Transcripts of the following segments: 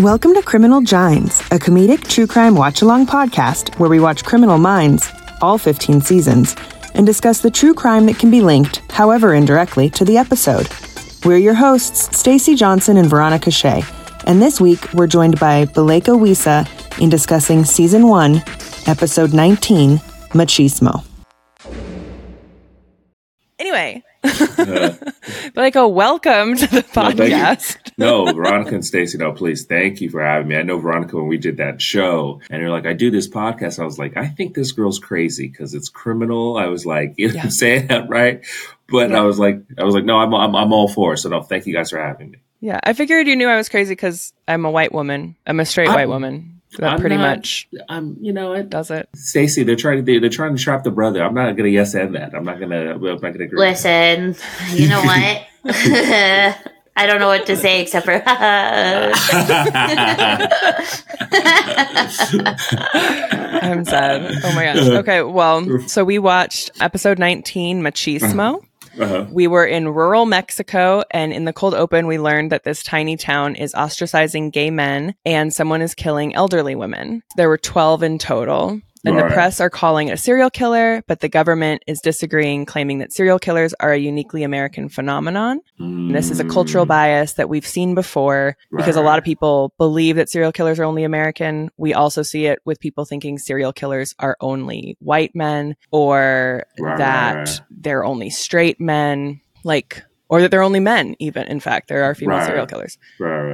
Welcome to Criminal Gines, a comedic true crime watch along podcast where we watch Criminal Minds, all 15 seasons, and discuss the true crime that can be linked, however indirectly, to the episode. We're your hosts, Stacy Johnson and Veronica Shea, and this week we're joined by Bileko Wissa in discussing Season 1, Episode 19, Machismo. Anyway, like a welcome to the podcast. No, Veronica and Stacy, no, please, thank you for having me. I know Veronica when we did that show, and you're like, I do this podcast. I was like, I think this girl's crazy because it's criminal. I was like, you know, yeah. I'm saying that right, but yeah. I was like, I was like, no, I'm, I'm I'm all for. It. So no, thank you guys for having me. Yeah, I figured you knew I was crazy because I'm a white woman. I'm a straight I'm, white woman. That I'm pretty not, much. I'm, you know, it does it. Stacy, they're trying to they, are trying to trap the brother. I'm not gonna yes and that. I'm not gonna. I'm not gonna agree. Listen, you know what? I don't know what to say except for. I'm sad. Oh my gosh. Okay, well, so we watched episode 19, Machismo. Uh-huh. Uh-huh. We were in rural Mexico, and in the cold open, we learned that this tiny town is ostracizing gay men and someone is killing elderly women. There were 12 in total. And right. the press are calling it a serial killer, but the government is disagreeing, claiming that serial killers are a uniquely American phenomenon. Mm. this is a cultural mm. bias that we've seen before right. because a lot of people believe that serial killers are only American. We also see it with people thinking serial killers are only white men or right. that they're only straight men. Like, or that they're only men, even. In fact, there are female serial killers.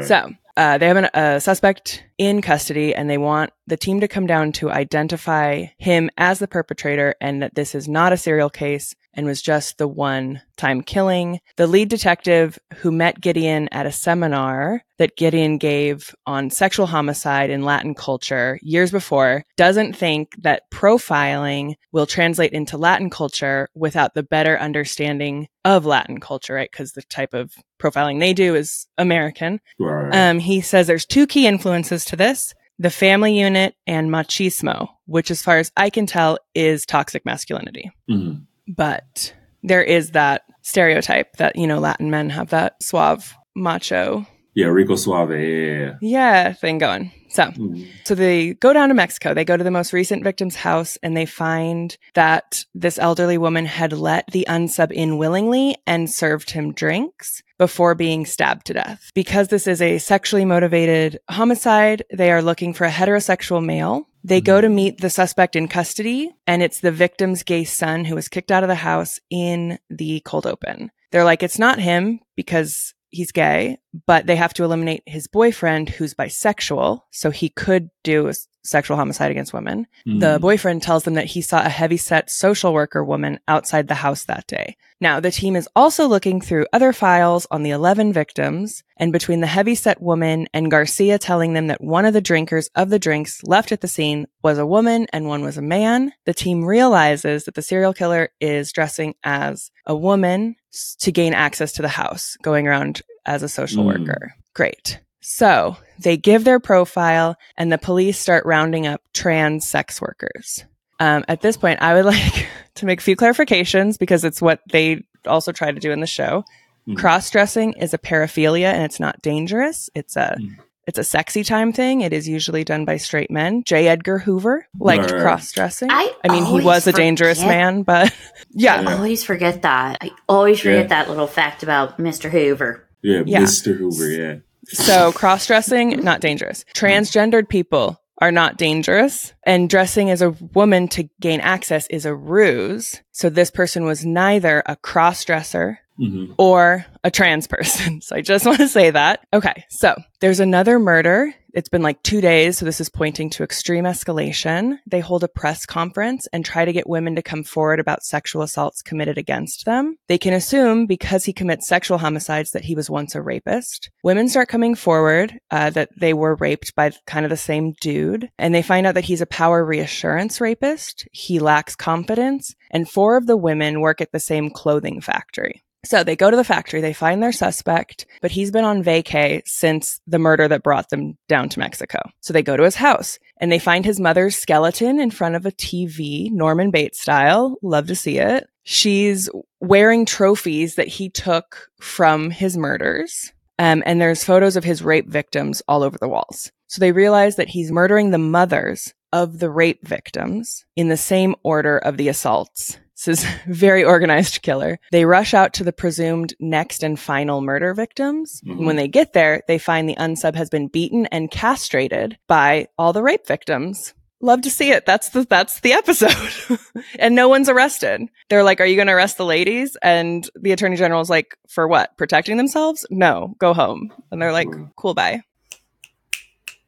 So uh, they have an, a suspect in custody and they want the team to come down to identify him as the perpetrator and that this is not a serial case and was just the one time killing. The lead detective who met Gideon at a seminar that Gideon gave on sexual homicide in Latin culture years before doesn't think that profiling will translate into Latin culture without the better understanding of Latin culture, right? Because the type of profiling they do is American. Right. Um, he says there's two key influences to this the family unit and machismo, which, as far as I can tell, is toxic masculinity. Mm-hmm. But there is that stereotype that, you know, Latin men have that suave macho. Yeah, Rico Suave. Yeah, yeah thing going. So, mm. so they go down to Mexico. They go to the most recent victim's house and they find that this elderly woman had let the unsub in willingly and served him drinks before being stabbed to death. Because this is a sexually motivated homicide, they are looking for a heterosexual male. They go mm-hmm. to meet the suspect in custody and it's the victim's gay son who was kicked out of the house in the cold open. They're like, it's not him because he's gay, but they have to eliminate his boyfriend who's bisexual. So he could do sexual homicide against women. Mm. The boyfriend tells them that he saw a heavy set social worker woman outside the house that day. Now, the team is also looking through other files on the 11 victims, and between the heavy set woman and Garcia telling them that one of the drinkers of the drinks left at the scene was a woman and one was a man, the team realizes that the serial killer is dressing as a woman to gain access to the house, going around as a social mm. worker. Great. So they give their profile and the police start rounding up trans sex workers. Um, at this point, I would like to make a few clarifications because it's what they also try to do in the show. Mm. Cross dressing is a paraphilia and it's not dangerous. It's a mm. it's a sexy time thing. It is usually done by straight men. J. Edgar Hoover liked right. cross dressing. I, I mean, he was a dangerous man, but yeah. I always forget that. I always forget yeah. that little fact about Mr. Hoover. Yeah, yeah. Mr. Hoover, yeah. So cross dressing, not dangerous. Transgendered people are not dangerous. And dressing as a woman to gain access is a ruse. So this person was neither a cross dresser mm-hmm. or a trans person. So I just want to say that. Okay. So there's another murder. It's been like two days. So this is pointing to extreme escalation. They hold a press conference and try to get women to come forward about sexual assaults committed against them. They can assume because he commits sexual homicides that he was once a rapist. Women start coming forward uh, that they were raped by kind of the same dude. And they find out that he's a power reassurance rapist. He lacks confidence. And four of the women work at the same clothing factory. So they go to the factory, they find their suspect, but he's been on vacay since the murder that brought them down to Mexico. So they go to his house and they find his mother's skeleton in front of a TV, Norman Bates style. Love to see it. She's wearing trophies that he took from his murders. Um, and there's photos of his rape victims all over the walls. So they realize that he's murdering the mothers of the rape victims in the same order of the assaults. This is very organized killer. They rush out to the presumed next and final murder victims. Mm-hmm. When they get there, they find the unsub has been beaten and castrated by all the rape victims. Love to see it. That's the that's the episode. and no one's arrested. They're like, "Are you going to arrest the ladies?" And the attorney general's like, "For what? Protecting themselves? No, go home." And they're like, "Cool, bye."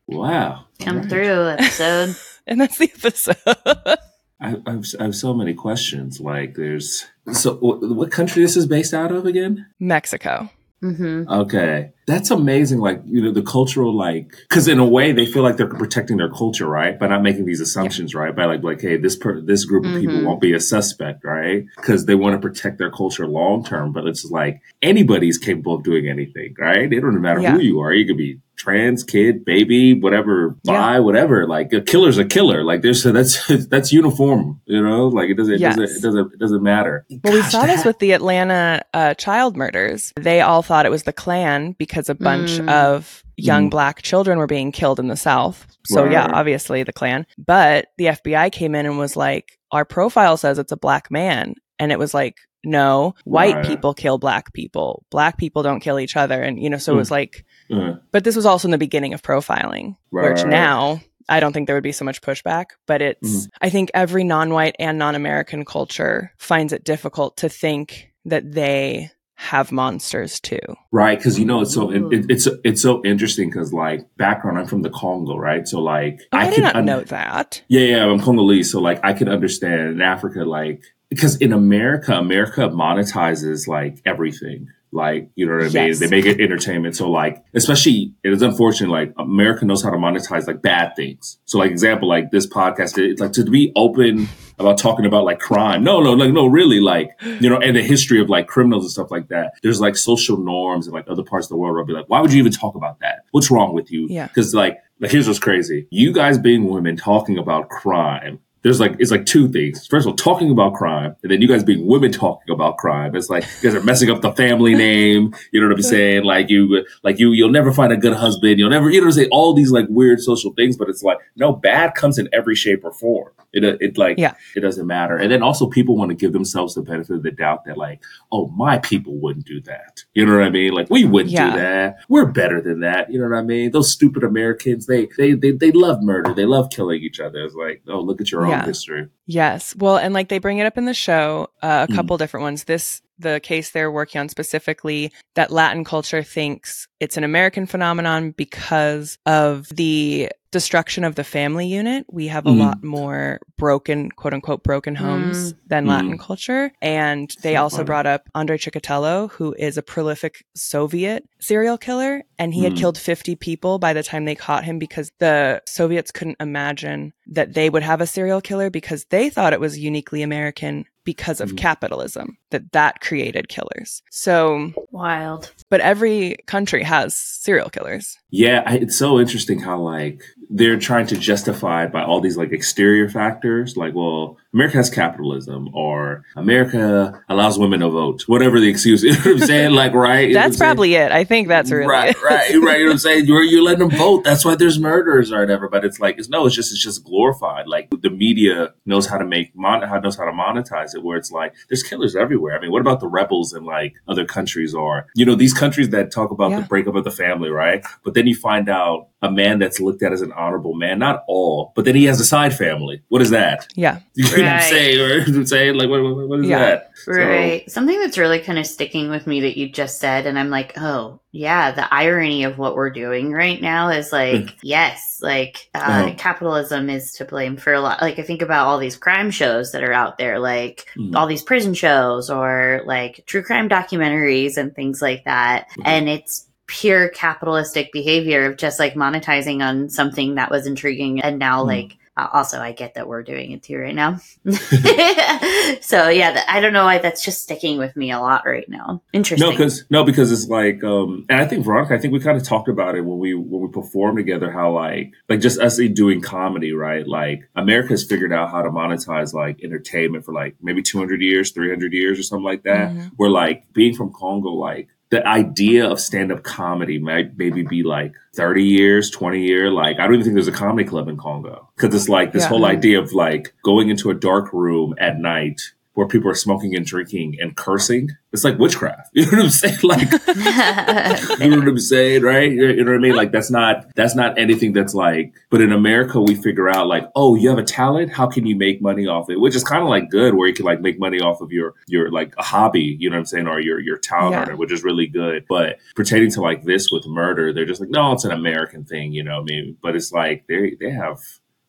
Wow. Come right. through episode. and that's the episode. I, I, have, I have so many questions. Like, there's so what country this is based out of again? Mexico. Mm-hmm. Okay, that's amazing. Like you know, the cultural like because in a way they feel like they're protecting their culture, right? By not making these assumptions, yeah. right? By like like hey, this per- this group of mm-hmm. people won't be a suspect, right? Because they want to protect their culture long term. But it's like anybody's capable of doing anything, right? It doesn't matter yeah. who you are. You could be trans kid, baby, whatever, bi, yeah. whatever. Like a killer's a killer. Like there's that's that's uniform. You know, like it doesn't yes. it doesn't it doesn't it doesn't matter. Well, Gosh, we saw this with the Atlanta uh, child murders. They all thought it was the Klan because a bunch mm. of young mm. black children were being killed in the South. So right. yeah, obviously the Klan. But the FBI came in and was like, our profile says it's a black man, and it was like no, white right. people kill black people. Black people don't kill each other. And, you know, so mm. it was like uh-huh. But this was also in the beginning of profiling, right. which now I don't think there would be so much pushback, but it's, mm I think every non white and non American culture finds it difficult to think that they have monsters too. Right, because you know it's so it, it's it's so interesting because like background, I'm from the Congo, right? So like oh, I, I did not un- know that. Yeah, yeah, I'm Congolese, so like I can understand in Africa, like because in America, America monetizes like everything, like, you know what I mean? Yes. They make it entertainment. So like, especially it is unfortunate, like America knows how to monetize like bad things. So like example, like this podcast, it's like to be open about talking about like crime. No, no, like, no, really like, you know, and the history of like criminals and stuff like that. There's like social norms and like other parts of the world where I'll be like, why would you even talk about that? What's wrong with you? Yeah. Cause like, like here's what's crazy. You guys being women talking about crime there's like it's like two things. First of all, talking about crime, and then you guys being women talking about crime. It's like you guys are messing up the family name. You know what I'm saying? Like you, like you, you'll never find a good husband. You'll never, you know, say all these like weird social things. But it's like no, bad comes in every shape or form. It, it like yeah. it doesn't matter. And then also people want to give themselves the benefit of the doubt that like, oh, my people wouldn't do that. You know what I mean? Like we wouldn't yeah. do that. We're better than that. You know what I mean? Those stupid Americans, they they they they love murder. They love killing each other. It's like, oh, look at your yeah. Own history. Yes. Well, and like they bring it up in the show, uh, a mm. couple different ones. This the case they're working on specifically that Latin culture thinks it's an American phenomenon because of the destruction of the family unit. We have a mm. lot more broken, quote unquote, broken homes mm. than mm. Latin culture. And they so also funny. brought up Andrei Chikatilo, who is a prolific Soviet serial killer. And he had mm. killed 50 people by the time they caught him because the Soviets couldn't imagine that they would have a serial killer because they thought it was uniquely American because of mm. capitalism that that created killers. So wild. But every country has serial killers. Yeah, it's so interesting how like they're trying to justify by all these like exterior factors like well america has capitalism or america allows women to vote whatever the excuse you know what i'm saying like right that's probably saying? it i think that's really right it. right right you know what i'm saying you're, you're letting them vote that's why there's murders or whatever but it's like it's no it's just it's just glorified like the media knows how to make mon how knows how to monetize it where it's like there's killers everywhere i mean what about the rebels in like other countries or you know these countries that talk about yeah. the breakup of the family right but then you find out a man that's looked at as an honorable man. Not all, but then he has a side family. What is that? Yeah. You right. know say or say like what, what, what is yeah. that? Right. So, Something that's really kind of sticking with me that you just said, and I'm like, oh yeah, the irony of what we're doing right now is like, yes, like uh, capitalism is to blame for a lot. Like I think about all these crime shows that are out there, like mm. all these prison shows or like true crime documentaries and things like that, mm-hmm. and it's pure capitalistic behavior of just like monetizing on something that was intriguing and now mm. like uh, also i get that we're doing it too right now. So yeah i don't know why that's just sticking with me a lot right now. Interesting. no because no because it's like um and i think veronica i think we kind of talked about it when we when we performed together how like like just us doing comedy right? Like america's figured out how to monetize like entertainment for like maybe 200 years 300 years or something like that. Mm-hmm. where like being from congo like the idea of stand-up comedy might maybe be like 30 years 20 year like i don't even think there's a comedy club in congo because it's like this yeah. whole idea of like going into a dark room at night where people are smoking and drinking and cursing. It's like witchcraft. You know what I'm saying? Like, you know what I'm saying, right? You know what I mean? Like, that's not, that's not anything that's like, but in America, we figure out like, oh, you have a talent. How can you make money off it? Which is kind of like good where you can like make money off of your, your like a hobby, you know what I'm saying? Or your, your talent, yeah. which is really good. But pertaining to like this with murder, they're just like, no, it's an American thing, you know what I mean? But it's like, they, they have,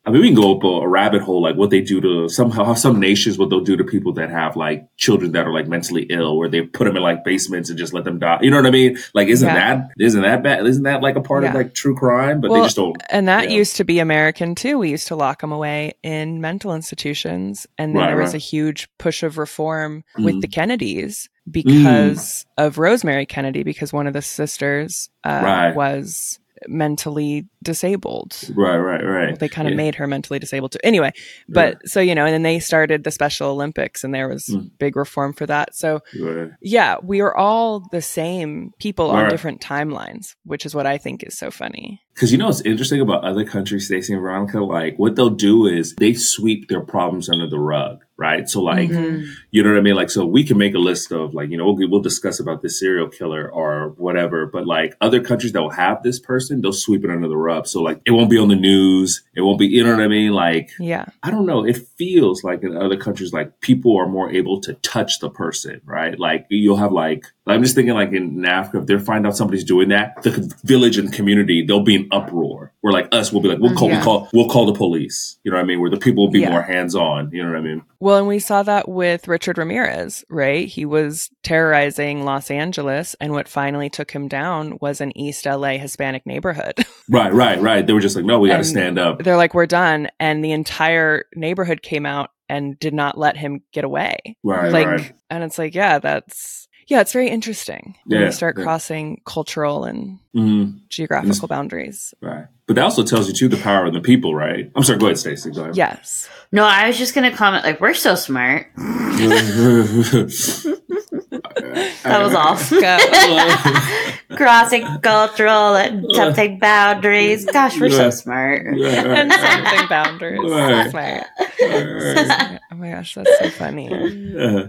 I mean, we can go up a, a, rabbit hole, like what they do to somehow some nations, what they'll do to people that have like children that are like mentally ill, where they put them in like basements and just let them die. You know what I mean? Like, isn't yeah. that isn't that bad? Isn't that like a part yeah. of like true crime? But well, they just don't. And that yeah. used to be American too. We used to lock them away in mental institutions, and then right, there was right. a huge push of reform mm. with the mm. Kennedys because mm. of Rosemary Kennedy, because one of the sisters uh, right. was mentally disabled. Right, right, right. They kind of yeah. made her mentally disabled too. Anyway, but yeah. so you know, and then they started the Special Olympics, and there was mm. big reform for that. So right. yeah, we are all the same people right. on different timelines, which is what I think is so funny. Because you know what's interesting about other countries, Stacey and Veronica, like what they'll do is they sweep their problems under the rug, right? So like, mm-hmm. you know what I mean? Like, so we can make a list of like, you know, we'll, we'll discuss about this serial killer or whatever, but like other countries that will have this person, they'll sweep it under the rug. So like, it won't be on the news. It won't be, you know what I mean? Like, yeah, I don't know. It feels like in other countries, like people are more able to touch the person, right? Like you'll have like, I'm just thinking like in Africa, if they find out somebody's doing that, the village and community, they'll be in uproar. Where like us, we'll be like, we'll mm, call, yeah. we'll call, we'll call the police. You know what I mean? Where the people will be yeah. more hands on. You know what I mean? Well, and we saw that with Richard Ramirez, right? He was terrorizing Los Angeles, and what finally took him down was an East LA Hispanic neighborhood. right, right, right. They were just like, no, we got to stand up. They're like, we're done, and the entire neighborhood came out and did not let him get away. Right, like, right. and it's like, yeah, that's yeah, it's very interesting when yeah, you start yeah. crossing cultural and mm-hmm. geographical boundaries. Right. But that also tells you too the power of the people, right? I'm sorry, go ahead, Stacey. Go ahead. Yes. No, I was just gonna comment like we're so smart. that was off. Crossing cultural and something boundaries. Gosh, we're so smart. and something boundaries. So smart. oh my gosh, that's so funny.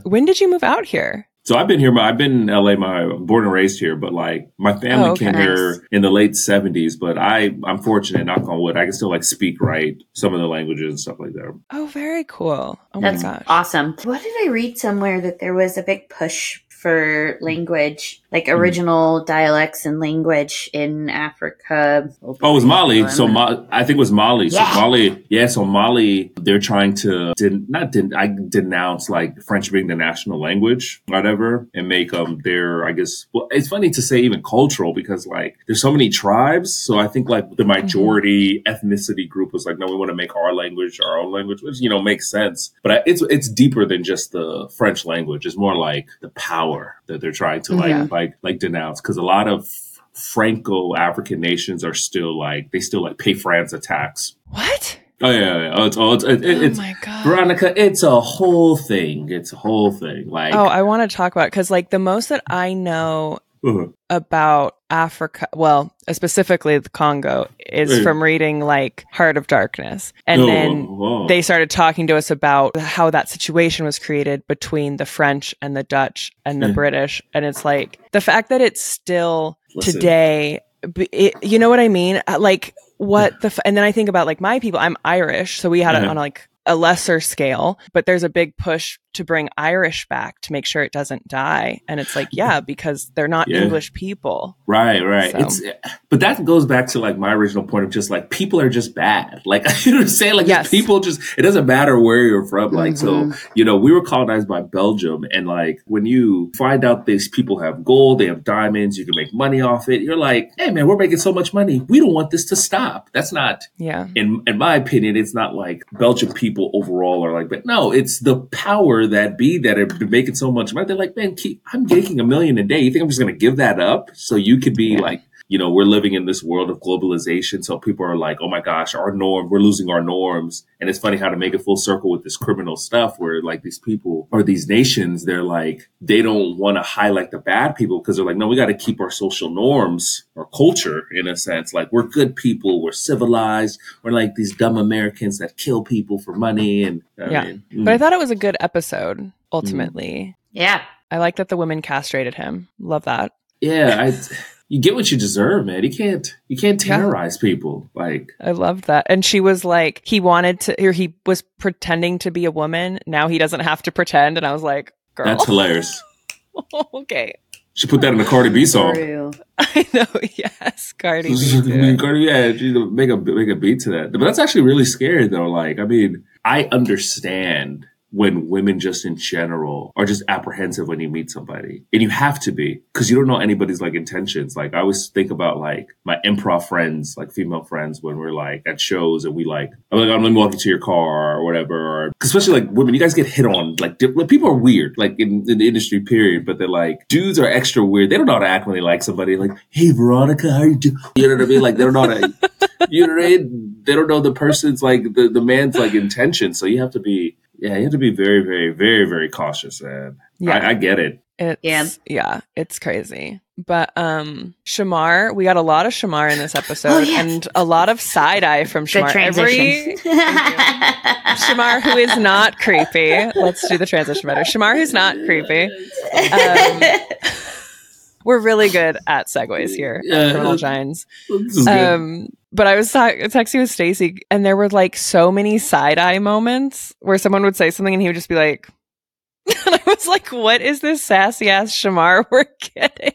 When did you move out here? So I've been here. My, I've been in LA. My born and raised here, but like my family oh, okay. came nice. here in the late seventies. But I, I'm fortunate. Knock on wood. I can still like speak right some of the languages and stuff like that. Oh, very cool. Oh That's my gosh, awesome. What did I read somewhere that there was a big push for language, like mm-hmm. original mm. dialects and language in Africa. Oh, it was Mali. So Ma- I think it was Mali. Yeah. So Mali, yeah. So Mali, they're trying to den- not den- I denounce like French being the national language, whatever, and make them their. I guess. Well, it's funny to say even cultural because like there's so many tribes. So I think like the majority mm-hmm. ethnicity group was like, no, we want to make our language our own language, which you know makes sense. But it's it's deeper than just the French language. It's more like the power power that they're trying to like yeah. like like denounce because a lot of Franco African nations are still like they still like pay France attacks. What? Oh yeah, yeah. Oh, it's, oh, it's, it, oh it's my god, Veronica. It's a whole thing. It's a whole thing. Like, oh, I want to talk about because like the most that I know uh-huh. about Africa, well, specifically the Congo, is from reading like Heart of Darkness. And oh, then oh. they started talking to us about how that situation was created between the French and the Dutch and the British. And it's like the fact that it's still Listen. today, it, you know what I mean? Uh, like, what the, f- and then I think about like my people, I'm Irish. So we had it on like a lesser scale, but there's a big push to bring Irish back to make sure it doesn't die. And it's like, yeah, because they're not yeah. English people. Right, right. So. It's but that goes back to like my original point of just like people are just bad. Like you know what I'm saying? Like yes. people just it doesn't matter where you're from. Like mm-hmm. so, you know, we were colonized by Belgium and like when you find out these people have gold, they have diamonds, you can make money off it, you're like, hey man, we're making so much money. We don't want this to stop. That's not yeah. In in my opinion, it's not like Belgian people overall are like, but no, it's the power that be that are making so much money. They're like, man, keep, I'm making a million a day. You think I'm just going to give that up so you could be yeah. like you know, we're living in this world of globalization. So people are like, oh my gosh, our norm, we're losing our norms. And it's funny how to make a full circle with this criminal stuff where like these people or these nations, they're like, they don't want to highlight the bad people because they're like, no, we got to keep our social norms or culture in a sense. Like we're good people, we're civilized, we're like these dumb Americans that kill people for money. And I yeah, mean, mm. but I thought it was a good episode ultimately. Mm. Yeah. I like that the women castrated him. Love that. Yeah, I you get what you deserve, man. You can't you can't terrorize yeah. people. Like I love that. And she was like, he wanted to or he was pretending to be a woman. Now he doesn't have to pretend. And I was like, girl. That's hilarious. okay. She put that in a Cardi B song. I know, yes, Cardi B. Cardi, yeah, make a make a beat to that. But that's actually really scary, though. Like, I mean, I understand when women just in general are just apprehensive when you meet somebody. And you have to be because you don't know anybody's like intentions. Like I always think about like my improv friends, like female friends, when we're like at shows and we like, I'm like, oh, I'm walk you to your car or whatever. Or, especially like women, you guys get hit on. Like, like people are weird, like in, in, the industry period, but they're like, dudes are extra weird. They don't know how to act when they like somebody. Like, hey, Veronica, how you doing? You know what I mean? Like, they don't know how to, you know what I mean? They don't know the person's like, the, the man's like intention. So you have to be, yeah, you have to be very, very, very, very cautious, man. Yeah, I, I get it. It's, yeah, yeah, it's crazy. But um Shemar, we got a lot of Shemar in this oh, episode, oh, yes. and a lot of side eye from Shemar. Every Shemar who is not creepy. Let's do the transition better. Shemar who's not creepy. Um, we're really good at segues here yeah. at Criminal Giants. Um, but I was ta- texting with Stacy, and there were like so many side eye moments where someone would say something, and he would just be like, and I was like, "What is this sassy ass Shemar we're getting?"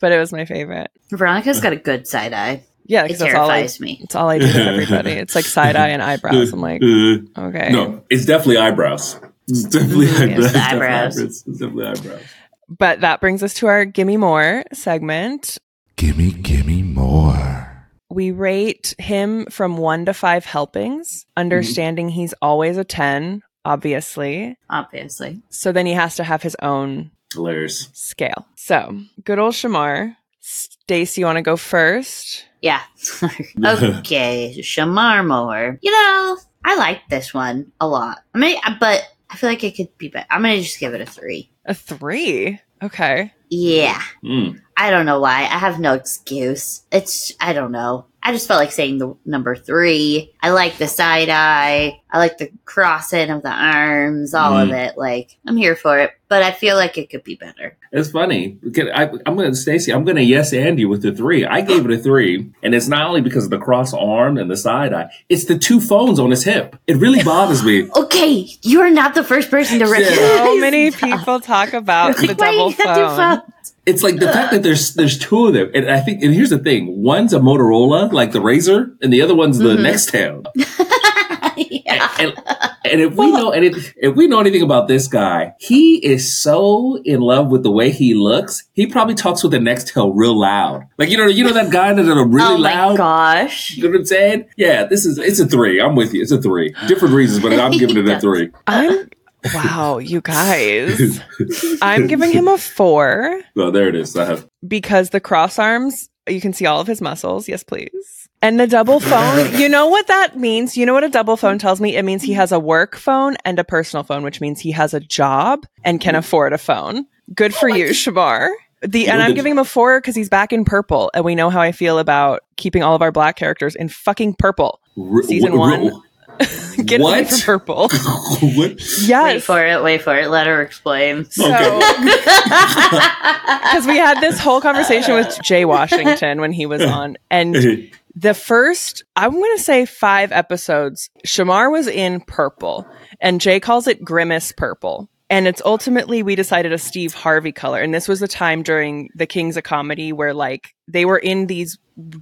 But it was my favorite. Veronica's got a good side eye. Yeah, it terrifies I, me. It's all I do to everybody. It's like side eye and eyebrows. I'm like, okay. No, it's definitely eyebrows. It's definitely, mm, it's eyebrows. It's definitely eyebrows. But that brings us to our Gimme More segment. Gimme, gimme more. We rate him from one to five helpings, understanding mm-hmm. he's always a 10, obviously. Obviously. So then he has to have his own Hilarious. scale. So, good old Shemar. Stace, you want to go first? Yeah. okay, Shemar Moore. You know, I like this one a lot. I mean, but I feel like it could be better. I'm gonna just give it a three. A three? Okay. Yeah. Mm. I don't know why. I have no excuse. It's I don't know. I just felt like saying the number three. I like the side eye. I like the crossing of the arms, all mm. of it. Like, I'm here for it, but I feel like it could be better. It's funny. I, am going to, Stacy, I'm going to yes Andy with the three. I gave it a three. And it's not only because of the cross arm and the side eye, it's the two phones on his hip. It really bothers me. okay. You are not the first person to recognize. So many people talk about the double phone it's like the fact that there's there's two of them, and I think, and here's the thing: one's a Motorola, like the Razr, and the other one's the mm-hmm. Nextel. yeah. And, and, if we know and if, if we know anything about this guy, he is so in love with the way he looks. He probably talks with the next Nextel real loud, like you know, you know that guy that's a really oh loud. Gosh, you know what I'm saying? Yeah, this is it's a three. I'm with you. It's a three. Different reasons, but I'm giving it a three. I'm Wow, you guys. I'm giving him a four. Well, there it is. I have because the cross arms, you can see all of his muscles. Yes, please. And the double phone, you know what that means? You know what a double phone tells me? It means he has a work phone and a personal phone, which means he has a job and can afford a phone. Good for you, Shemar. The and I'm giving him a four because he's back in purple, and we know how I feel about keeping all of our black characters in fucking purple. Season one. Get what? away from purple. what? Yes. Wait for it. Wait for it. Let her explain. So, because we had this whole conversation with Jay Washington when he was on, and the first, I'm going to say five episodes, Shemar was in purple, and Jay calls it grimace purple. And it's ultimately we decided a Steve Harvey color. And this was the time during the Kings of Comedy where like they were in these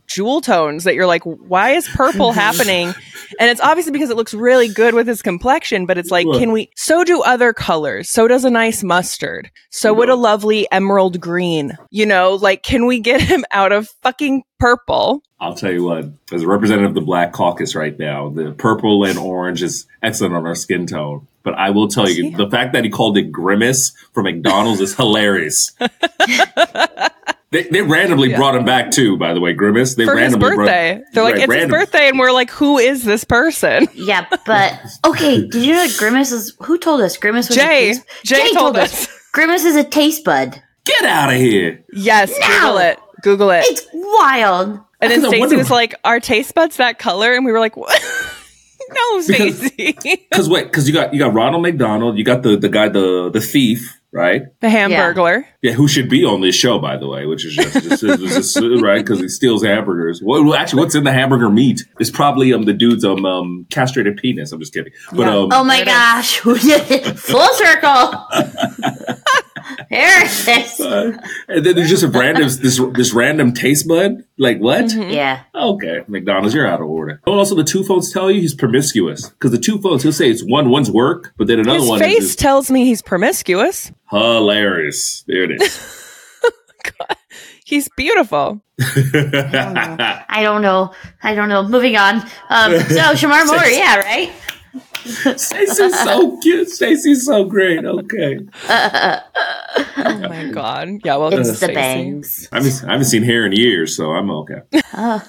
jewel tones that you're like, why is purple happening? And it's obviously because it looks really good with his complexion, but it's like, can we? So do other colors. So does a nice mustard. So would a lovely emerald green. You know, like, can we get him out of fucking purple? I'll tell you what, as a representative of the Black Caucus right now, the purple and orange is excellent on our skin tone. But I will tell you, the fact that he called it grimace for McDonald's is hilarious. They, they randomly yeah. brought him back too. By the way, Grimace. They for randomly his birthday. Brought, They're like, right, it's random. his birthday, and we're like, who is this person? Yeah, but okay. Did you know that Grimace is? Who told us Grimace was? Jay. Jay, Jay told, told us. us. Grimace is a taste bud. Get out of here. Yes, Google it. Google it. It's wild. And then Stacey was like, "Are taste buds that color?" And we were like, "What?" no, Stacey. Because wait, because you got you got Ronald McDonald, you got the the guy the the thief, right? The Hamburglar. Yeah. yeah, who should be on this show, by the way, which is just, just, just, just right because he steals hamburgers. Well, actually, what's in the hamburger meat? It's probably um the dude's um, um castrated penis. I'm just kidding. But yeah. um, oh my gosh, full circle. There it is. Uh, and then there's just a random this this random taste bud. Like what? Mm-hmm. Yeah. Okay, McDonald's, you're out of order. Oh, also the two phones tell you he's promiscuous because the two phones he'll say it's one one's work, but then another His one. face is tells me he's promiscuous. Hilarious. There it is. God, he's beautiful. I don't know. I don't know. Moving on. Um, so Shemar Moore, yeah, right. Stacey's so cute. Stacey's so great. Okay. oh my god. Yeah, well, it's the Stacey. bangs. I haven't, I haven't seen hair in years, so I'm okay. Oh.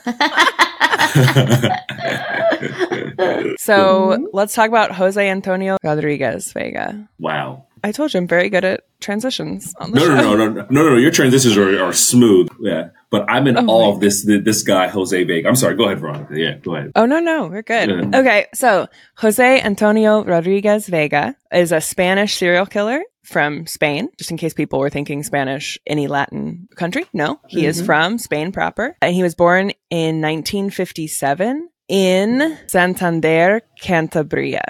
so let's talk about Jose Antonio Rodriguez Vega. Wow. I told you I'm very good at transitions. no, no, no, no, no, no, no. Your transitions are, are smooth. Yeah, but I'm in oh awe of this this guy Jose Vega. I'm sorry. Go ahead, Veronica. Yeah, go ahead. Oh no, no, we're good. Yeah. Okay, so Jose Antonio Rodriguez Vega is a Spanish serial killer from Spain, just in case people were thinking Spanish, any Latin country. No, he mm-hmm. is from Spain proper. And he was born in 1957 in Santander, Cantabria.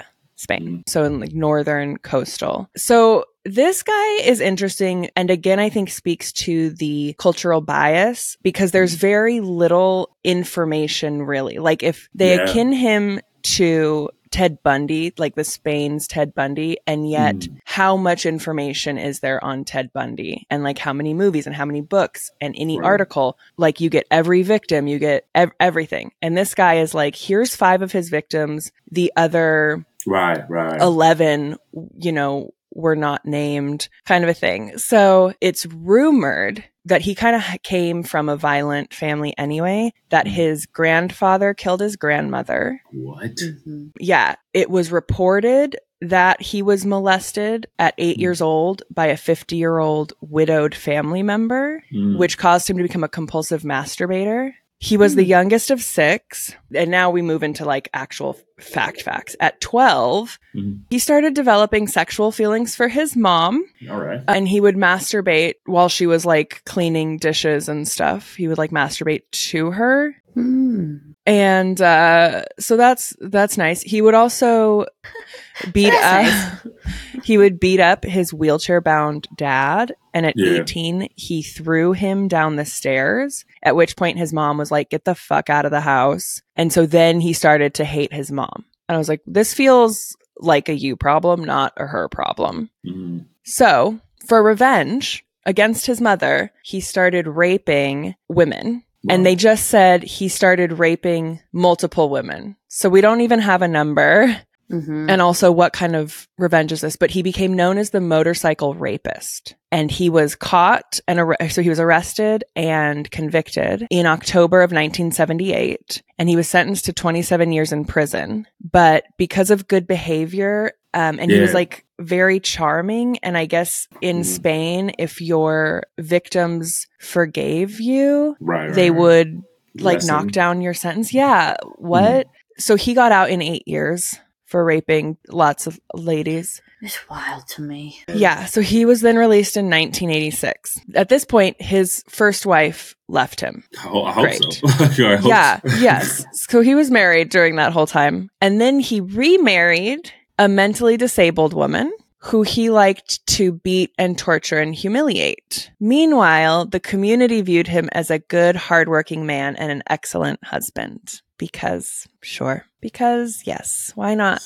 Spain. Mm-hmm. So in like northern coastal. So this guy is interesting. And again, I think speaks to the cultural bias because there's mm-hmm. very little information really. Like if they yeah. akin him to Ted Bundy, like the Spain's Ted Bundy, and yet mm. how much information is there on Ted Bundy and like how many movies and how many books and any right. article, like you get every victim, you get ev- everything. And this guy is like, here's five of his victims. The other right, right. 11, you know, were not named kind of a thing. So it's rumored that he kind of came from a violent family anyway, that mm-hmm. his grandfather killed his grandmother. What? Mm-hmm. Yeah. It was reported that he was molested at 8 mm-hmm. years old by a 50 year old widowed family member, mm. which caused him to become a compulsive masturbator. He was the hmm. youngest of six. And now we move into like actual fact facts. At 12, mm-hmm. he started developing sexual feelings for his mom. All right. And he would masturbate while she was like cleaning dishes and stuff. He would like masturbate to her. Mm and uh, so that's that's nice. He would also beat up. Nice. he would beat up his wheelchair bound dad, and at yeah. eighteen, he threw him down the stairs. At which point, his mom was like, "Get the fuck out of the house!" And so then he started to hate his mom. And I was like, "This feels like a you problem, not a her problem." Mm-hmm. So for revenge against his mother, he started raping women and they just said he started raping multiple women. So we don't even have a number. Mm-hmm. And also, what kind of revenge is this? But he became known as the motorcycle rapist. And he was caught and ar- so he was arrested and convicted in October of 1978. And he was sentenced to 27 years in prison. But because of good behavior, um, and yeah. he was like very charming. And I guess in mm. Spain, if your victims forgave you, right, they right. would like Lesson. knock down your sentence. Yeah. What? Mm. So he got out in eight years for raping lots of ladies. It's wild to me. Yeah. So he was then released in 1986. At this point, his first wife left him. Oh, I hope Great. so. I hope yeah. So. yes. So he was married during that whole time. And then he remarried a mentally disabled woman who he liked to beat and torture and humiliate. Meanwhile, the community viewed him as a good, hardworking man and an excellent husband. Because, sure. Because, yes, why not?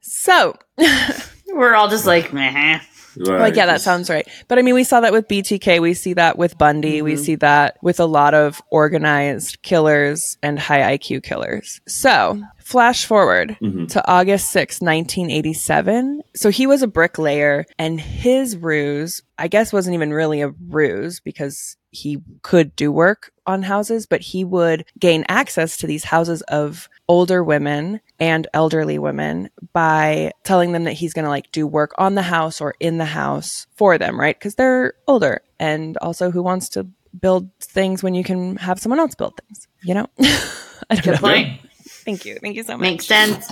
So, we're all just like, meh. Right. Like, yeah, that sounds right. But I mean, we saw that with BTK. We see that with Bundy. Mm-hmm. We see that with a lot of organized killers and high IQ killers. So, flash forward mm-hmm. to August 6, 1987. So he was a bricklayer, and his ruse, I guess, wasn't even really a ruse because he could do work on houses, but he would gain access to these houses of older women and elderly women by telling them that he's going to like do work on the house or in the house for them, right? Because they're older. And also, who wants to build things when you can have someone else build things, you know? I don't Good know. point. Thank you. Thank you so much. Makes sense.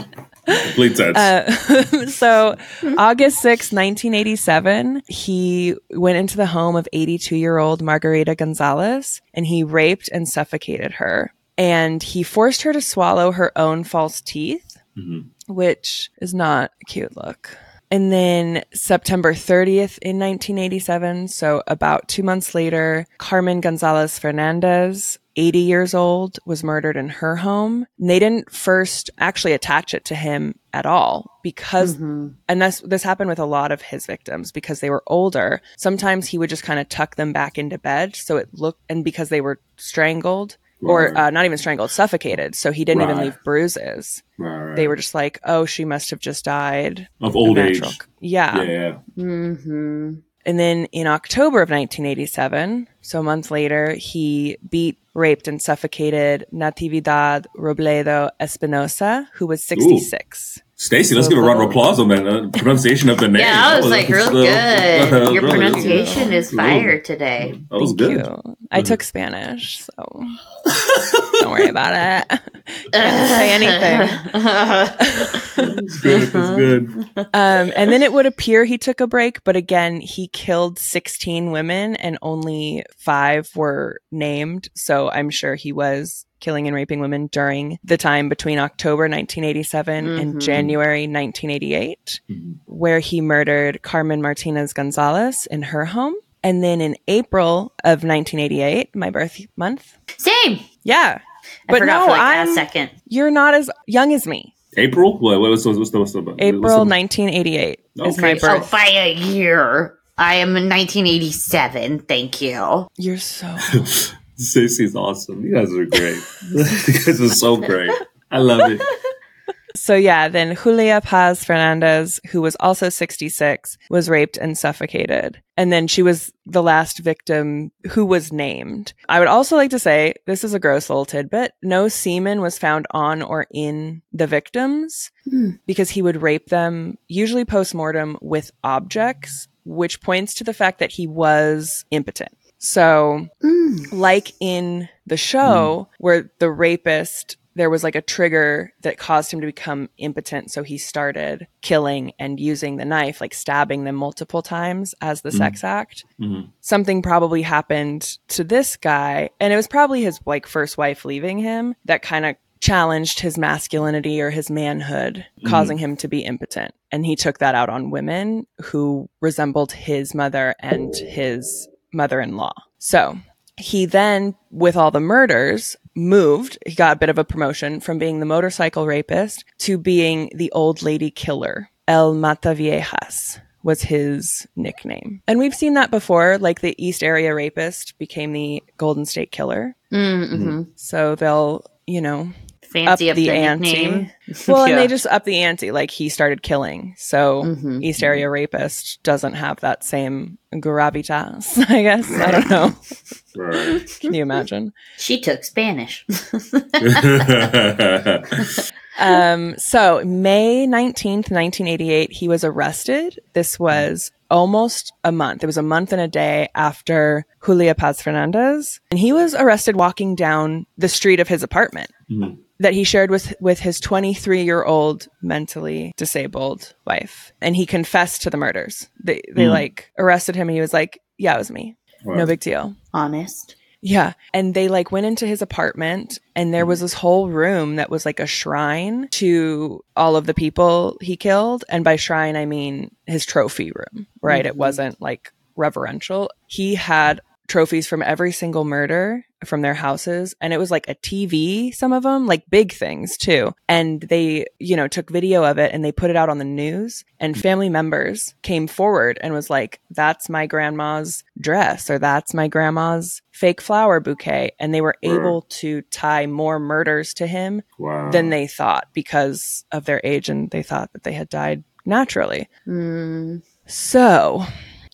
Complete sense. Uh, so, August 6, 1987, he went into the home of 82 year old Margarita Gonzalez and he raped and suffocated her. And he forced her to swallow her own false teeth, mm-hmm. which is not a cute look. And then September 30th in 1987, so about two months later, Carmen Gonzalez Fernandez 80 years old, was murdered in her home. And they didn't first actually attach it to him at all because, mm-hmm. and this, this happened with a lot of his victims because they were older. Sometimes he would just kind of tuck them back into bed. So it looked, and because they were strangled, Right. or uh, not even strangled, suffocated. So he didn't right. even leave bruises. Right, they were just like, oh, she must have just died of old age. Yeah. Yeah. Mm-hmm. And then in October of 1987, so a month later, he beat, raped, and suffocated Natividad Robledo Espinosa, who was 66. Ooh. Stacy, let's so give a round of applause on that uh, pronunciation of the name. Yeah, I was, was like, real good. Uh, Your really pronunciation is fire today. That was Thank good. You. I took Spanish, so don't worry about it. Can't say anything. it's good. It's good. Um, and then it would appear he took a break, but again, he killed 16 women and only five were named. So I'm sure he was killing and raping women during the time between October 1987 mm-hmm. and January 1988, mm-hmm. where he murdered Carmen Martinez Gonzalez in her home. And then in April of 1988, my birth month. Same. Yeah. I but no, like I'm, a second. You're not as young as me. April? What, what's, what's, the, what's the, April what's the, 1988 okay. is my birth. Oh, by a year. I am in 1987. Thank you. You're so. Stacey's awesome. You guys are great. you guys are so great. I love it. So yeah, then Julia Paz Fernandez, who was also 66, was raped and suffocated. And then she was the last victim who was named. I would also like to say, this is a gross little tidbit. No semen was found on or in the victims mm. because he would rape them, usually post-mortem with objects, which points to the fact that he was impotent. So, mm. like in the show mm. where the rapist, there was like a trigger that caused him to become impotent. So he started killing and using the knife, like stabbing them multiple times as the mm. sex act. Mm-hmm. Something probably happened to this guy. And it was probably his like first wife leaving him that kind of challenged his masculinity or his manhood, mm-hmm. causing him to be impotent. And he took that out on women who resembled his mother and his mother in law. So he then, with all the murders, moved. He got a bit of a promotion from being the motorcycle rapist to being the old lady killer. El Mataviejas was his nickname. And we've seen that before, like the East Area rapist became the Golden State Killer. Mm-hmm. So they'll, you know, fancy up, up the, the ante. well, yeah. and they just up the ante. Like he started killing, so mm-hmm. East Area Rapist doesn't have that same gravitas. I guess I don't know. Right. Can you imagine? She took Spanish. um. So May nineteenth, nineteen eighty-eight, he was arrested. This was almost a month. It was a month and a day after Julia Paz Fernandez. And he was arrested walking down the street of his apartment. Mm-hmm that he shared with with his 23 year old mentally disabled wife. And he confessed to the murders. They they mm. like arrested him. And he was like yeah it was me. Wow. no big deal. Honest. Yeah. And they like went into his apartment and there was this whole room that was like a shrine to all of the people he killed. And by shrine i mean his trophy room right? Mm-hmm. it wasn't like reverential. He had trophies from every single murder from their houses and it was like a TV, some of them, like big things too. And they, you know, took video of it and they put it out on the news and family members came forward and was like, that's my grandma's dress or that's my grandma's fake flower bouquet. And they were able to tie more murders to him wow. than they thought because of their age and they thought that they had died naturally. Mm. So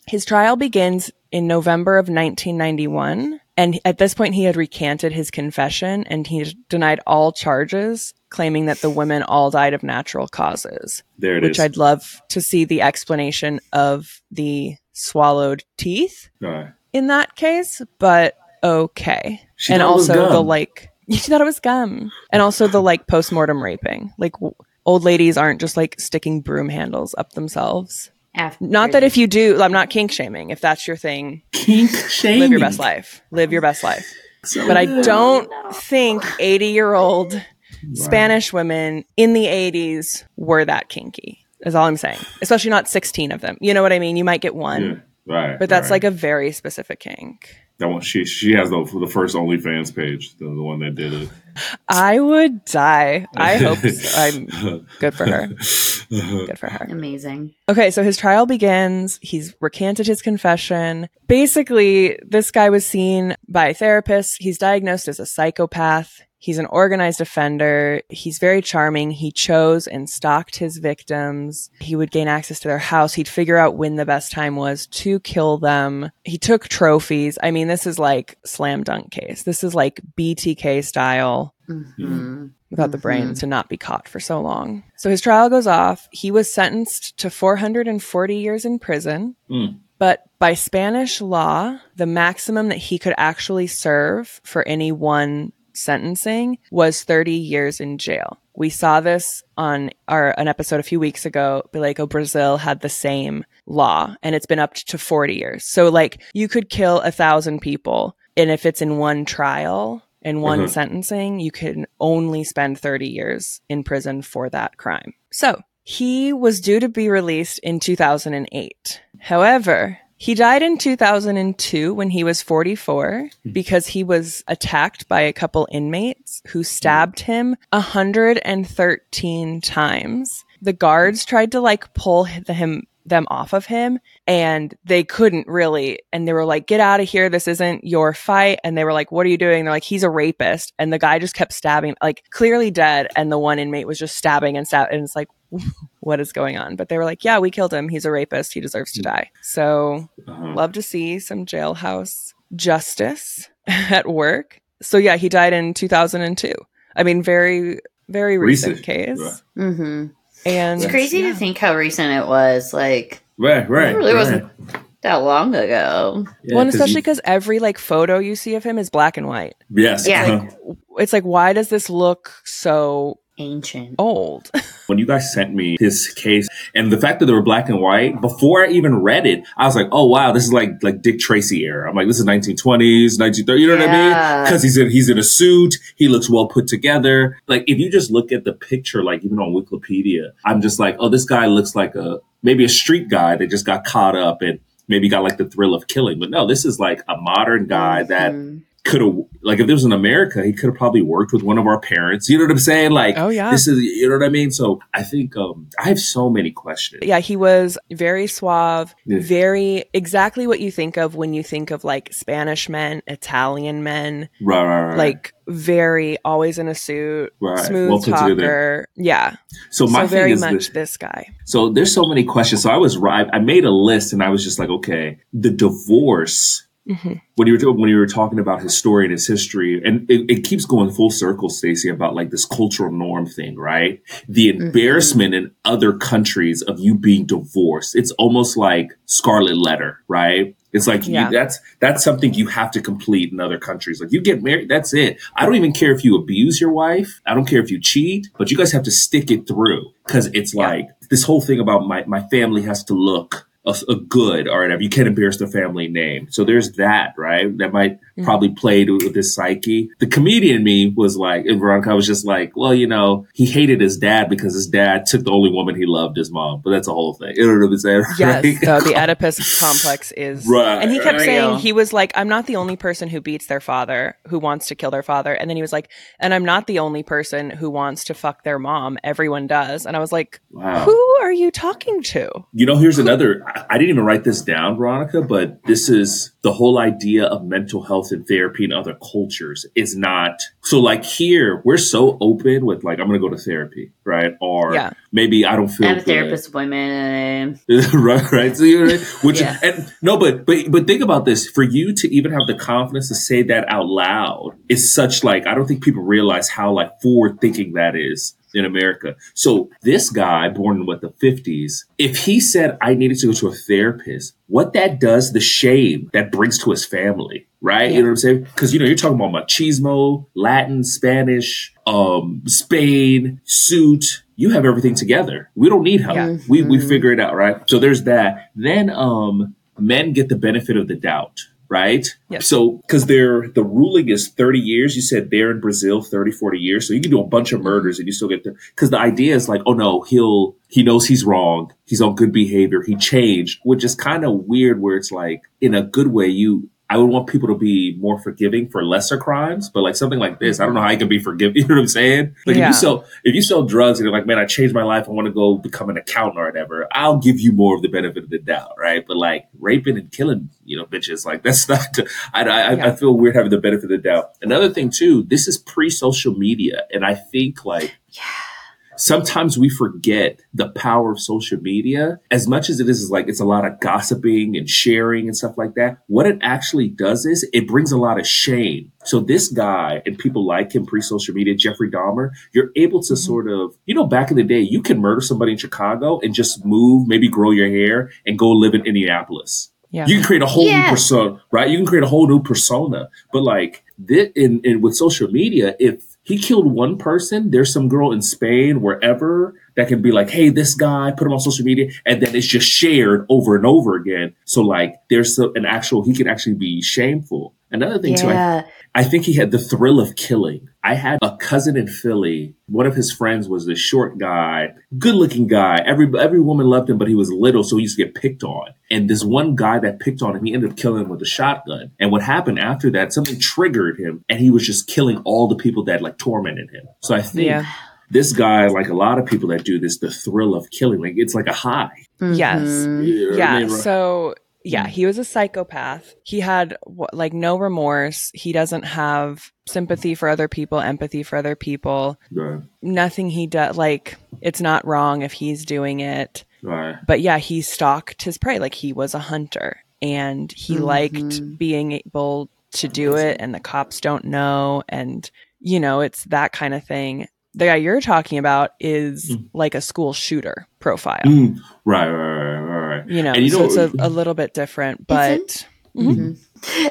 his trial begins in November of 1991. And at this point, he had recanted his confession and he denied all charges, claiming that the women all died of natural causes. There it which is. I'd love to see the explanation of the swallowed teeth right. in that case, but okay. She and also the like, you thought it was gum. And also the like post mortem raping. Like, w- old ladies aren't just like sticking broom handles up themselves. After not that if you do, I'm not kink shaming. If that's your thing, kink shaming. Live your best life. Live your best life. So but I don't think 80 year old Spanish women in the 80s were that kinky. Is all I'm saying. Especially not 16 of them. You know what I mean? You might get one. Yeah, right. But that's right. like a very specific kink. That one, she she has the the first OnlyFans page, the, the one that did it. I would die. I hope so. I'm good for her. Good for her. Amazing. Okay, so his trial begins. He's recanted his confession. Basically, this guy was seen by a therapist. He's diagnosed as a psychopath. He's an organized offender. He's very charming. He chose and stalked his victims. He would gain access to their house. He'd figure out when the best time was to kill them. He took trophies. I mean, this is like slam dunk case. This is like BTK style. Mm-hmm. Without the brains mm-hmm. to not be caught for so long. So his trial goes off. He was sentenced to 440 years in prison. Mm. But by Spanish law, the maximum that he could actually serve for any one sentencing was 30 years in jail. We saw this on our an episode a few weeks ago. Like, oh, Brazil had the same law, and it's been up to 40 years. So, like, you could kill a thousand people, and if it's in one trial in one mm-hmm. sentencing, you can only spend 30 years in prison for that crime. So, he was due to be released in 2008. However, he died in 2002 when he was 44 hmm. because he was attacked by a couple inmates who stabbed him 113 times. The guards tried to like pull him them off of him and they couldn't really and they were like get out of here this isn't your fight and they were like what are you doing they're like he's a rapist and the guy just kept stabbing like clearly dead and the one inmate was just stabbing and stabbing and it's like what is going on but they were like yeah we killed him he's a rapist he deserves to die so uh-huh. love to see some jailhouse justice at work so yeah he died in 2002 i mean very very recent, recent. case mm-hmm. And it's crazy yeah. to think how recent it was. Like, right, right, it really right. wasn't that long ago. Yeah, well, especially because every like photo you see of him is black and white. Yes. Yeah. Like, it's like, why does this look so ancient. Old. When you guys sent me his case and the fact that they were black and white before i even read it i was like oh wow this is like like dick tracy era. I'm like this is 1920s 1930s you know yeah. what i mean? Because he's in he's in a suit he looks well put together. Like if you just look at the picture like even on wikipedia i'm just like oh this guy looks like a maybe a street guy that just got caught up and maybe got like the thrill of killing. But no this is like a modern guy that mm-hmm could have like if this was in America, he could have probably worked with one of our parents. You know what I'm saying? Like, oh yeah, this is you know what I mean. So I think um, I have so many questions. Yeah, he was very suave, yeah. very exactly what you think of when you think of like Spanish men, Italian men, right, right, right. like very always in a suit, right. smooth well talker. Together. Yeah. So my so very is much this, this guy. So there's so many questions. So I was right. I made a list and I was just like, okay, the divorce Mm-hmm. When you were when you were talking about his story and his history, and it, it keeps going full circle, Stacy, about like this cultural norm thing, right? The mm-hmm. embarrassment mm-hmm. in other countries of you being divorced. It's almost like scarlet letter, right? It's like yeah. you, that's that's something you have to complete in other countries. Like you get married, that's it. I don't even care if you abuse your wife. I don't care if you cheat, but you guys have to stick it through because it's yeah. like this whole thing about my my family has to look a, a good or whatever. You can't embarrass the family name. So there's that, right? That might mm-hmm. probably play with this psyche. The comedian me was like, and Veronica was just like, well, you know, he hated his dad because his dad took the only woman he loved, his mom. But that's a whole thing. You know what I'm saying? Yes. Right? So the Oedipus complex is, right, and he kept right. saying he was like, I'm not the only person who beats their father, who wants to kill their father, and then he was like, and I'm not the only person who wants to fuck their mom. Everyone does, and I was like, wow. who are you talking to? You know, here's another. I didn't even write this down, Veronica, but this is the whole idea of mental health and therapy in other cultures is not so like here we're so open with like I'm gonna go to therapy, right? Or yeah. maybe I don't feel I'm a therapist appointment, right, right. So you know, which yeah. and no, but but but think about this. For you to even have the confidence to say that out loud is such like I don't think people realize how like forward thinking that is in America. So this guy, born in what the 50s, if he said I needed to go to a therapist, what that does, the shame that brings to his family, right? Yeah. You know what I'm saying? Because you know, you're talking about machismo, Latin, Spanish, um, Spain, suit. You have everything together. We don't need help. Yeah. We we figure it out, right? So there's that. Then um men get the benefit of the doubt right? Yes. So, because they're the ruling is 30 years. You said they're in Brazil 30, 40 years. So you can do a bunch of murders and you still get there. Because the idea is like, oh no, he'll, he knows he's wrong. He's on good behavior. He changed, which is kind of weird where it's like, in a good way, you, I would want people to be more forgiving for lesser crimes, but like something like this, I don't know how I can be forgiving. You know what I'm saying? Like yeah. if you sell if you sell drugs and you're like, man, I changed my life, I want to go become an accountant or whatever, I'll give you more of the benefit of the doubt, right? But like raping and killing, you know, bitches, like that's not. I I, yeah. I feel weird having the benefit of the doubt. Another thing too, this is pre social media, and I think like. Yeah sometimes we forget the power of social media as much as it is, is like it's a lot of gossiping and sharing and stuff like that what it actually does is it brings a lot of shame so this guy and people like him pre-social media jeffrey dahmer you're able to mm-hmm. sort of you know back in the day you can murder somebody in chicago and just move maybe grow your hair and go live in indianapolis yeah. You can create a whole yeah. new persona, right? You can create a whole new persona. But like this, in, in with social media, if he killed one person. There's some girl in Spain, wherever, that can be like, hey, this guy, put him on social media, and then it's just shared over and over again. So like, there's an actual, he can actually be shameful. Another thing yeah. too, I, I think he had the thrill of killing. I had a cousin in Philly. One of his friends was this short guy, good looking guy. Every every woman loved him, but he was little, so he used to get picked on. And this one guy that picked on him, he ended up killing him with a shotgun. And what happened after that, something triggered him, and he was just killing all the people that like tormented him. So I think yeah. This guy, like a lot of people that do this, the thrill of killing, like it's like a high. Mm-hmm. Yes. Yeah. I mean? So yeah, mm. he was a psychopath. He had like no remorse. He doesn't have sympathy for other people, empathy for other people. Right. Nothing he does, like, it's not wrong if he's doing it. Right. But yeah, he stalked his prey. Like, he was a hunter and he mm-hmm. liked being able to do it, and the cops don't know. And, you know, it's that kind of thing. The guy you're talking about is mm. like a school shooter profile. Mm. Right, right, right, right. You know, you so know, it's a, a, little bit different, but. Mm-hmm. mm-hmm.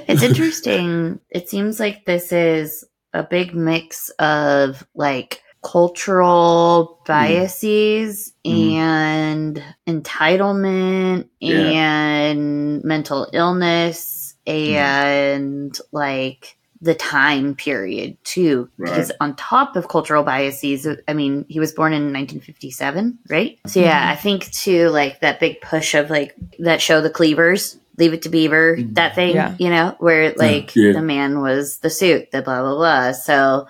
It's interesting. it seems like this is a big mix of like cultural mm-hmm. biases mm. and entitlement yeah. and mental illness and mm. like the time period too right. because on top of cultural biases i mean he was born in 1957 right so yeah mm-hmm. i think too like that big push of like that show the cleavers leave it to beaver mm-hmm. that thing yeah. you know where like yeah. the man was the suit the blah blah blah so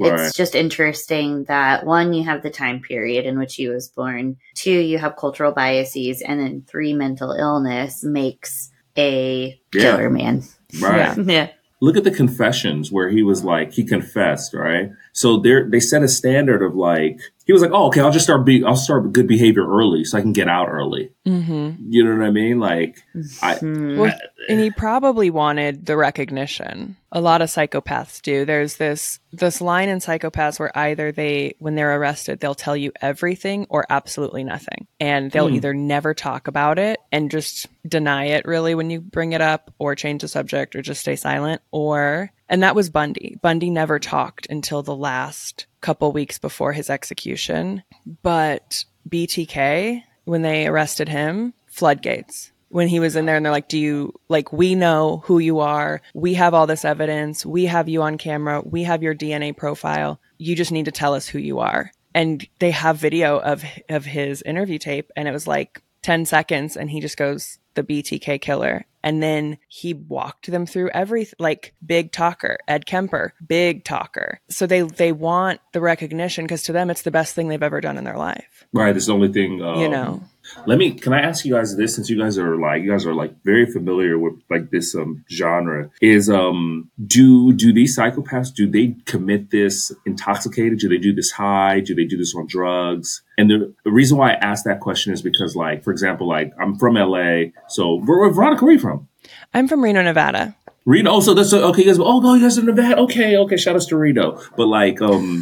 right. it's just interesting that one you have the time period in which he was born two you have cultural biases and then three mental illness makes a yeah. killer man right yeah look at the confessions where he was like he confessed right so they they set a standard of like he was like oh okay i'll just start be i'll start good behavior early so i can get out early. Mm-hmm. you know what i mean? Like I, well, and he probably wanted the recognition. A lot of psychopaths do. There's this this line in psychopaths where either they when they're arrested they'll tell you everything or absolutely nothing. And they'll mm. either never talk about it and just deny it really when you bring it up or change the subject or just stay silent or and that was Bundy. Bundy never talked until the last couple weeks before his execution. But BTK, when they arrested him, floodgates when he was in there and they're like, Do you like, we know who you are. We have all this evidence. We have you on camera. We have your DNA profile. You just need to tell us who you are. And they have video of, of his interview tape. And it was like 10 seconds. And he just goes, the BTK killer. And then he walked them through every like big talker, Ed Kemper, big talker. So they they want the recognition because to them it's the best thing they've ever done in their life. Right. It's the only thing um, you know. Let me. Can I ask you guys this? Since you guys are like, you guys are like very familiar with like this um genre. Is um do do these psychopaths do they commit this intoxicated? Do they do this high? Do they do this on drugs? And the, the reason why I ask that question is because, like, for example, like I'm from LA, so where Veronica, where are you from? I'm from Reno, Nevada. Reno. Oh, so that's okay. You guys. Oh, no, you guys are Nevada. Okay, okay. Shout out to Reno. But like, um,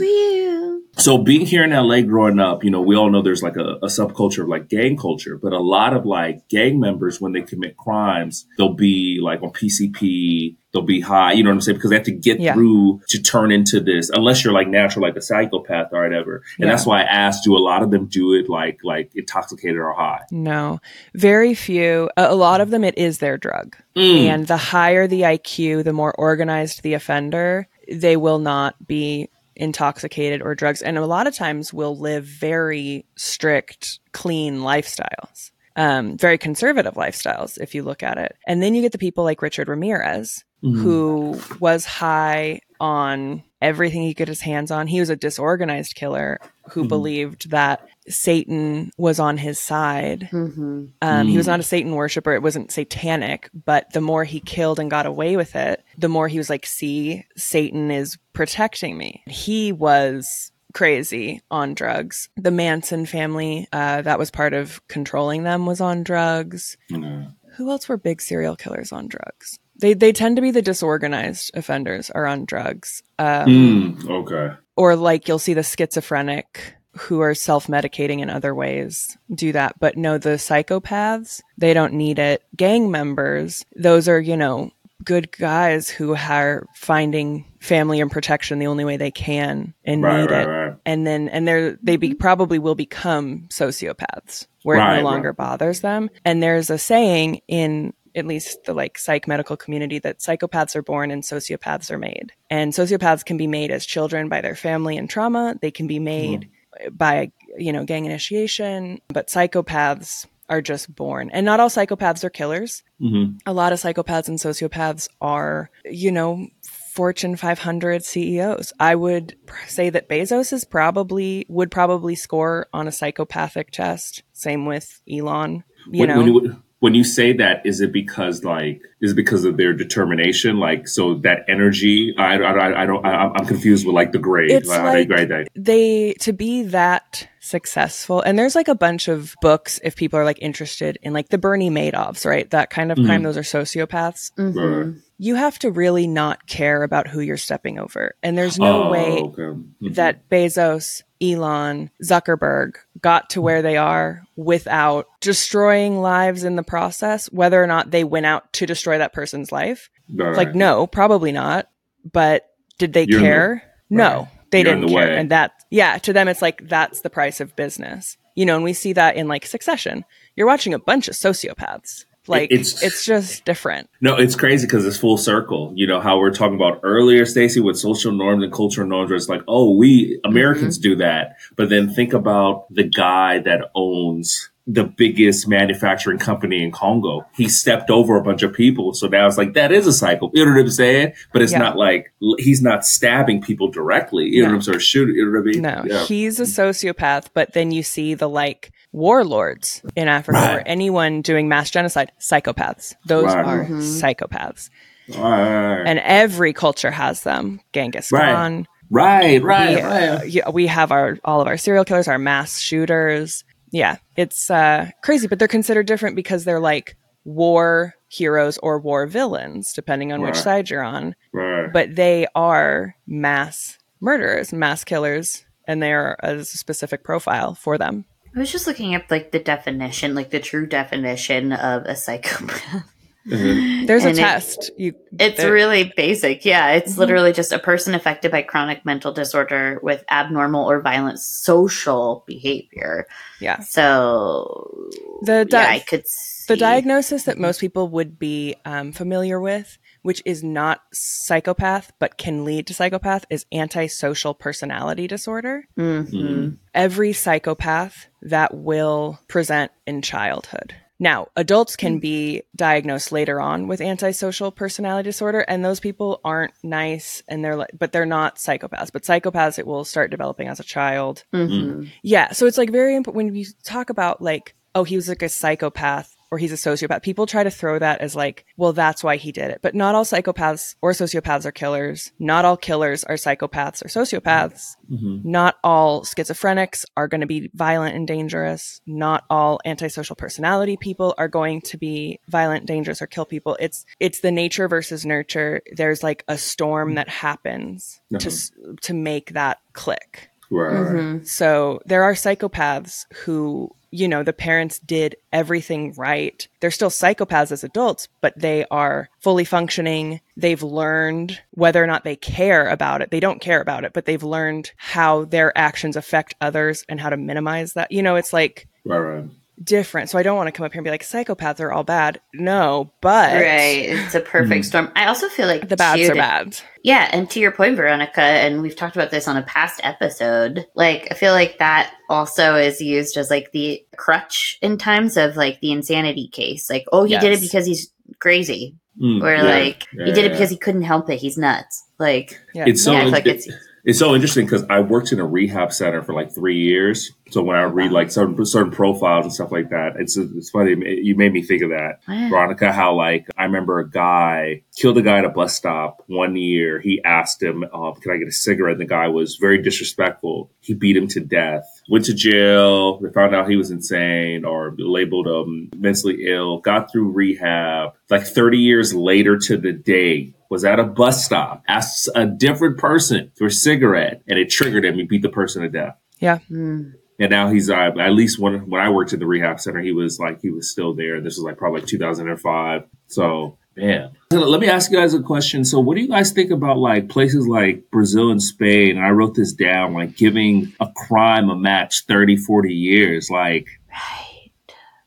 so being here in LA growing up, you know, we all know there's like a, a, subculture of like gang culture, but a lot of like gang members, when they commit crimes, they'll be like on PCP, they'll be high, you know what I'm saying? Because they have to get yeah. through to turn into this, unless you're like natural, like a psychopath or whatever. And yeah. that's why I asked, do a lot of them do it like, like intoxicated or high? No, very few. A, lot of them, it is their drug. Mm. And the higher the IQ, the more organized the offender, they will not be intoxicated or drugs and a lot of times will live very strict clean lifestyles um, very conservative lifestyles if you look at it and then you get the people like richard ramirez mm. who was high on everything he could his hands on he was a disorganized killer who mm. believed that Satan was on his side. Mm-hmm. Um, mm. He was not a Satan worshiper. It wasn't satanic, but the more he killed and got away with it, the more he was like, see, Satan is protecting me. He was crazy on drugs. The Manson family, uh, that was part of controlling them, was on drugs. Mm. Who else were big serial killers on drugs? They they tend to be the disorganized offenders are on drugs. Um, mm, okay. Or like you'll see the schizophrenic who are self medicating in other ways do that. But no, the psychopaths, they don't need it. Gang members, those are, you know, good guys who are finding family and protection the only way they can and right, need right, it. Right. And then, and they're, they be, probably will become sociopaths where it no longer bothers them. And there's a saying in at least the like psych medical community that psychopaths are born and sociopaths are made. And sociopaths can be made as children by their family and trauma. They can be made mm by you know gang initiation. But psychopaths are just born. And not all psychopaths are killers. Mm-hmm. a lot of psychopaths and sociopaths are you know fortune 500 ceos i would say that bezos is probably would probably score on a psychopathic test. Same with elon you when, know? when when you say that, is it because like is it because of their determination? Like so that energy? I, I, I don't. I, am confused with like the grade. It's like, they, they to be that successful, and there's like a bunch of books if people are like interested in like the Bernie Madoffs, right? That kind of mm-hmm. crime. Those are sociopaths. Mm-hmm. You have to really not care about who you're stepping over, and there's no oh, way okay. mm-hmm. that Bezos Elon, Zuckerberg got to where they are without destroying lives in the process, whether or not they went out to destroy that person's life. Right. Like, no, probably not. But did they You're care? The, no, right. they You're didn't the care. Way. And that, yeah, to them, it's like that's the price of business. You know, and we see that in like Succession. You're watching a bunch of sociopaths like it's it's just different. No, it's crazy because it's full circle. You know how we're talking about earlier, Stacy, with social norms and cultural norms. Where it's like, oh, we Americans mm-hmm. do that, but then think about the guy that owns the biggest manufacturing company in Congo. He stepped over a bunch of people. So now it's like, that is a cycle. You know what I'm saying? But it's yeah. not like, he's not stabbing people directly. You no. know what I'm saying? Shooting, you know what I mean? No, yeah. he's a sociopath, but then you see the like warlords in Africa right. or anyone doing mass genocide, psychopaths. Those right. are mm-hmm. psychopaths. Right. And every culture has them. Genghis Khan. Right, right, we, right. Uh, we have our all of our serial killers, our mass shooters yeah, it's uh, crazy, but they're considered different because they're like war heroes or war villains, depending on right. which side you're on. Right. But they are mass murderers, mass killers, and they are a specific profile for them. I was just looking up like the definition, like the true definition of a psychopath. Mm-hmm. There's and a test. It, you, it's there. really basic. Yeah, it's mm-hmm. literally just a person affected by chronic mental disorder with abnormal or violent social behavior. Yeah. So the yeah, I could The diagnosis that most people would be um, familiar with, which is not psychopath but can lead to psychopath, is antisocial personality disorder. Mm-hmm. Every psychopath that will present in childhood. Now, adults can be diagnosed later on with antisocial personality disorder, and those people aren't nice, and they're like, but they're not psychopaths. But psychopaths, it will start developing as a child. Mm-hmm. Yeah, so it's like very important when you talk about like, oh, he was like a psychopath or he's a sociopath. People try to throw that as like, well, that's why he did it. But not all psychopaths or sociopaths are killers. Not all killers are psychopaths or sociopaths. Mhm. Not all schizophrenics are going to be violent and dangerous. Not all antisocial personality people are going to be violent, dangerous, or kill people. It's it's the nature versus nurture. There's like a storm that happens to Uh-huh. s to make that click. Right. Mm-hmm. So there are psychopaths who, you know, the parents did everything right. They're still psychopaths as adults, but they are fully functioning. They've learned whether or not they care about it. They don't care about it, but they've learned how their actions affect others and how to minimize that. You know, it's like Right. Right. Different. So I don't want to come up here and be like, psychopaths are all bad. No, but Right. It's a perfect Mhm. storm. I also feel like the bads too, are bad. Yeah, and to your point, Veronica, and we've talked about this on a past episode, like I feel like that also is used as like the crutch in times of like the insanity case. Like, oh, he did it because he's crazy. Mm, Or yeah. like Yeah, he did it yeah. because he couldn't help it. He's nuts. Like Yeah. It's so yeah, I feel like it's It's so interesting because I worked in a rehab center for like three years. So when I read like certain certain profiles and stuff like that, it's it's funny. You made me think of that, Wow. Veronica. How like I remember a guy killed a guy at a bus stop one year. He asked him, uh, "Can I get a cigarette?" And the guy was very disrespectful. He beat him to death. Went to jail. They found out he was insane or labeled um, mentally ill. Got through rehab. Like thirty years later to the day, was at a bus stop, asked a different person for a cigarette, and it triggered him. He beat the person to death. Yeah. Mm. And now he's uh, at least when when I worked in the rehab center, he was like he was still there. This was like probably 2005. So man, let me ask you guys a question. So what do you guys think about like places like Brazil and Spain? And I wrote this down, like giving a crime a match 30, 40 years, like.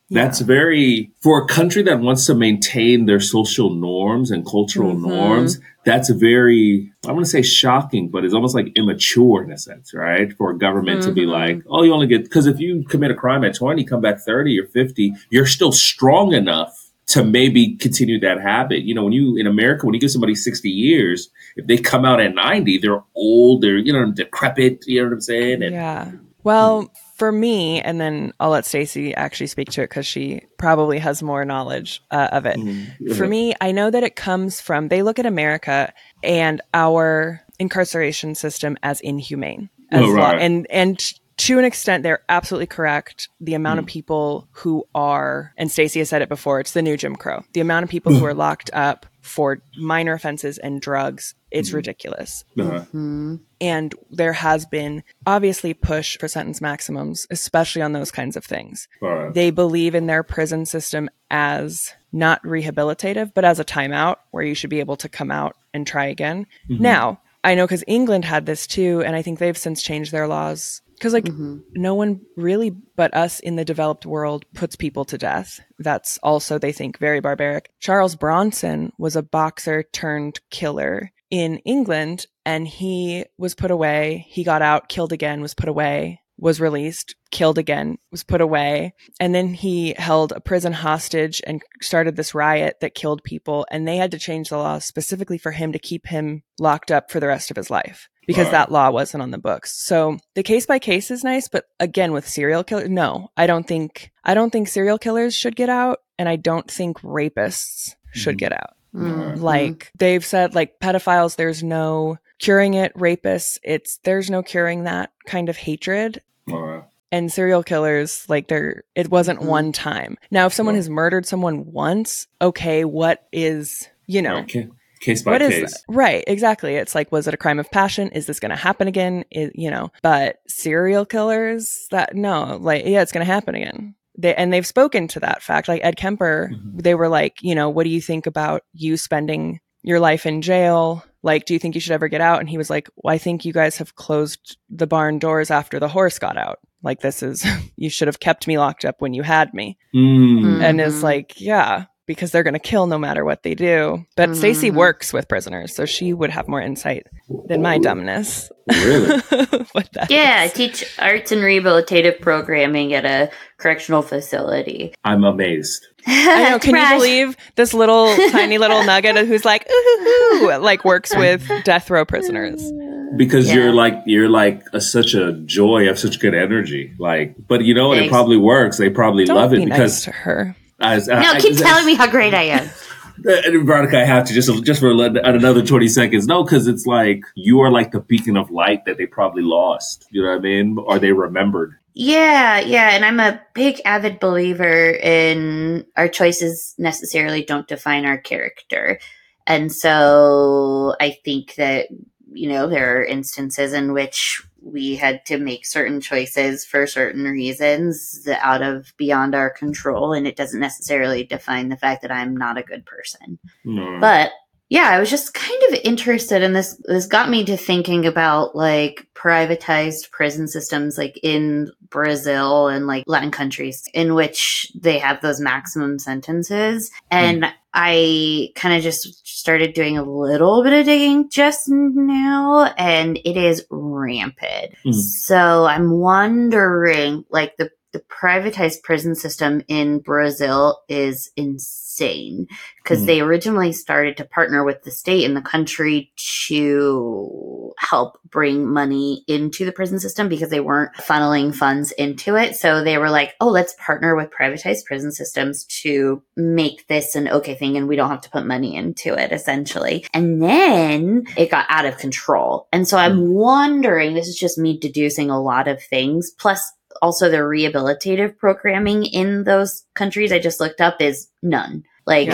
Right. That's very for a country that wants to maintain their social norms and cultural Mhm. norms. That's very, I want to say shocking, but it's almost like immature in a sense, right? For a government to be Mhm. like, oh, you only get, because if you commit a crime at 20, come back 30 or 50, you're still strong enough to maybe continue that habit. You know, when you, in America, when you give somebody 60 years, if they come out at 90, they're old, they're, you know, decrepit, you know what I'm saying? And, Yeah. Well, for me, and then I'll let Stacey actually speak to it because she probably has more knowledge uh, of it. Mhm. For me, I know that it comes from they look at America and our incarceration system as inhumane, as Oh, right. law, and and to an extent, they're absolutely correct. The amount of people who are, and Stacey has said it before, it's the new Jim Crow. The amount of people who are locked up for minor offenses and drugs, it's ridiculous. Uh, Mm. And there has been obviously push for sentence maximums, especially on those kinds of things. all right. They believe in their prison system as not rehabilitative, but as a timeout where you should be able to come out and try again. Now, I know because England had this too, and I think they've since changed their laws. Because, like, mm-hmm. no one really but us in the developed world puts people to death. That's also, they think, very barbaric. Charles Bronson was a boxer turned killer in England, and he was put away. He got out, killed again, was put away, was released, killed again, was put away. And then he held a prison hostage and started this riot that killed people. And they had to change the laws specifically for him to keep him locked up for the rest of his life because Wow. that law wasn't on the books. So the case by case is nice, but again, with serial killers, no, I don't think, I don't think serial killers should get out. And I don't think rapists should Mhm. get out. Mm. Like they've said, like pedophiles, there's no curing it. Rapists, it's, there's no curing that kind of hatred All right. and serial killers like there it wasn't Mhm. one time now if someone Right. has murdered someone once okay what is you know Right. Ca- Case by what is case. that? right exactly it's like was it a crime of passion is this going to happen again is, you know but serial killers that no like yeah it's going to happen again they, and they've spoken to that fact like ed kemper Mhm. they were like you know what do you think about you spending your life in jail like do you think you should ever get out and he was like well i think you guys have closed the barn doors after the horse got out like this is you should have kept me locked up when you had me mm. and is mm-hmm. like yeah because they're going to kill no matter what they do. But mm-hmm. Stacy works with prisoners, so she would have more insight than my dumbness. Really? yeah, I teach arts and rehabilitative programming at a correctional facility. I'm amazed. I know. Can you believe this little tiny little nugget who's like, ooh, like works with death row prisoners? Because yeah. you're like you're like a, such a joy, you have such good energy. Like, but you know, what? it probably works. They probably Don't love it be because nice to her as, uh, no, I, keep I, telling me how great I am. And Veronica, I have to just just for another twenty seconds. No, because it's like you are like the beacon of light that they probably lost. You know what I mean? Or they remembered. Yeah, yeah, and I'm a big avid believer in our choices necessarily don't define our character. And so I think that you know, there are instances in which we had to make certain choices for certain reasons out of beyond our control. And it doesn't necessarily define the fact that I'm not a good person. No. But yeah, I was just kind of interested in this. This got me to thinking about like privatized prison systems, like in Brazil and like Latin countries, in which they have those maximum sentences. And mm. I kind of just started doing a little bit of digging just now, and it is rampant. Mm. So I'm wondering, like the the privatized prison system in Brazil is insane because mm. they originally started to partner with the state and the country to help bring money into the prison system because they weren't funneling funds into it. So they were like, oh, let's partner with privatized prison systems to make this an okay thing and we don't have to put money into it essentially. And then it got out of control. And so I'm mm. wondering, this is just me deducing a lot of things. Plus, also the rehabilitative programming in those countries I just looked up is none. Like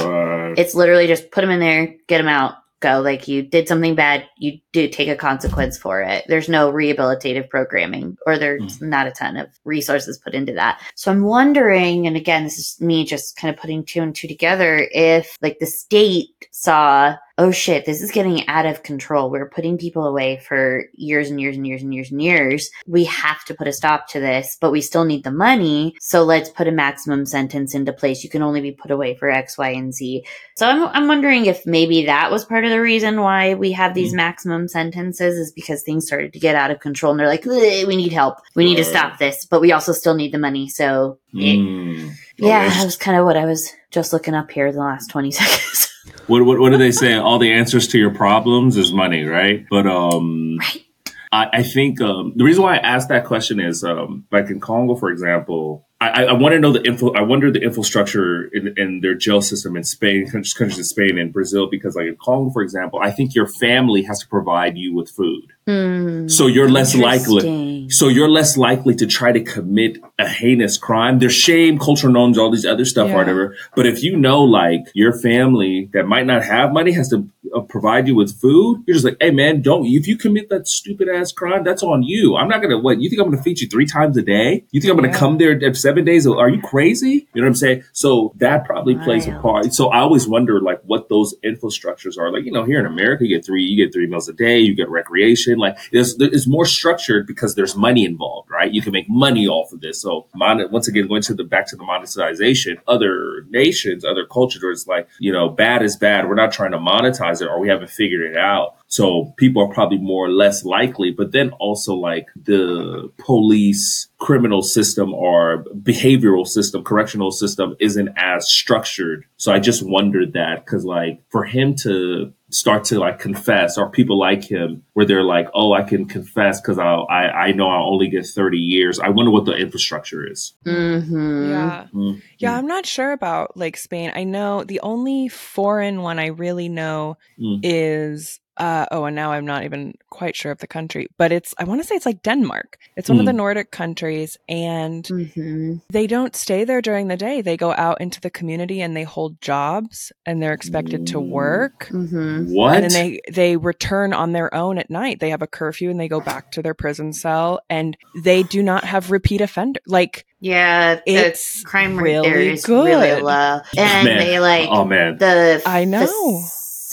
it's literally just put them in there, get them out, go. Like you did something bad, you do take a consequence for it. There's no rehabilitative programming or there's mm. not a ton of resources put into that. So I'm wondering, and again, this is me just kind of putting two and two together, if like the state saw oh shit, this is getting out of control. We're putting people away for years and years and years and years and years. We have to put a stop to this, but we still need the money. So let's put a maximum sentence into place. You can only be put away for X, Y, and Z. So I'm, I'm wondering if maybe that was part of the reason why we have these mm. maximum sentences is because things started to get out of control and they're like, we need help. We need to stop this, but we also still need the money. So mm. it, yeah, that was kind of what I was just looking up here in the last 20 seconds. What, what, what do they say? All the answers to your problems is money, right? But um, right. I, I think um, the reason why I asked that question is um, like in Congo, for example, I, I want to know the info. I wonder the infrastructure in, in their jail system in Spain, countries in Spain and Brazil, because like in Congo, for example, I think your family has to provide you with food. Mm, so you're less likely. So you're less likely to try to commit a heinous crime. There's shame, cultural norms, all these other stuff, yeah. whatever. But if you know, like your family that might not have money has to uh, provide you with food, you're just like, hey man, don't. If you commit that stupid ass crime, that's on you. I'm not gonna. What you think I'm gonna feed you three times a day? You think I'm gonna yeah. come there at seven days? Are you crazy? You know what I'm saying? So that probably plays a part. So I always wonder like what those infrastructures are. Like you know, here in America, you get three, you get three meals a day, you get recreation like it's, it's more structured because there's money involved, right? You can make money off of this. So mon- once again, going to the back to the monetization, other nations, other cultures, it's like you know, bad is bad. We're not trying to monetize it, or we haven't figured it out. So people are probably more or less likely, but then also like the police criminal system or behavioral system, correctional system isn't as structured. So I just wondered that because like for him to start to like confess or people like him where they're like, oh, I can confess because I, I, I know I'll only get 30 years. I wonder what the infrastructure is. Mm-hmm. Yeah. Mm-hmm. Yeah. I'm not sure about like Spain. I know the only foreign one I really know mm. is uh, oh, and now I'm not even quite sure of the country, but it's, I want to say it's like Denmark. It's one mm. of the hmm. Nordic countries, and mm-hmm. they don't stay there during the day. They go out into the community and they hold jobs and they're expected to work. Mm-hmm. What? And then they, they return on their own at night. They have a curfew and they go back to their prison cell and they do not have repeat offender. Like, yeah, it's crime really rate is good. really low, and man. they like oh man, the I know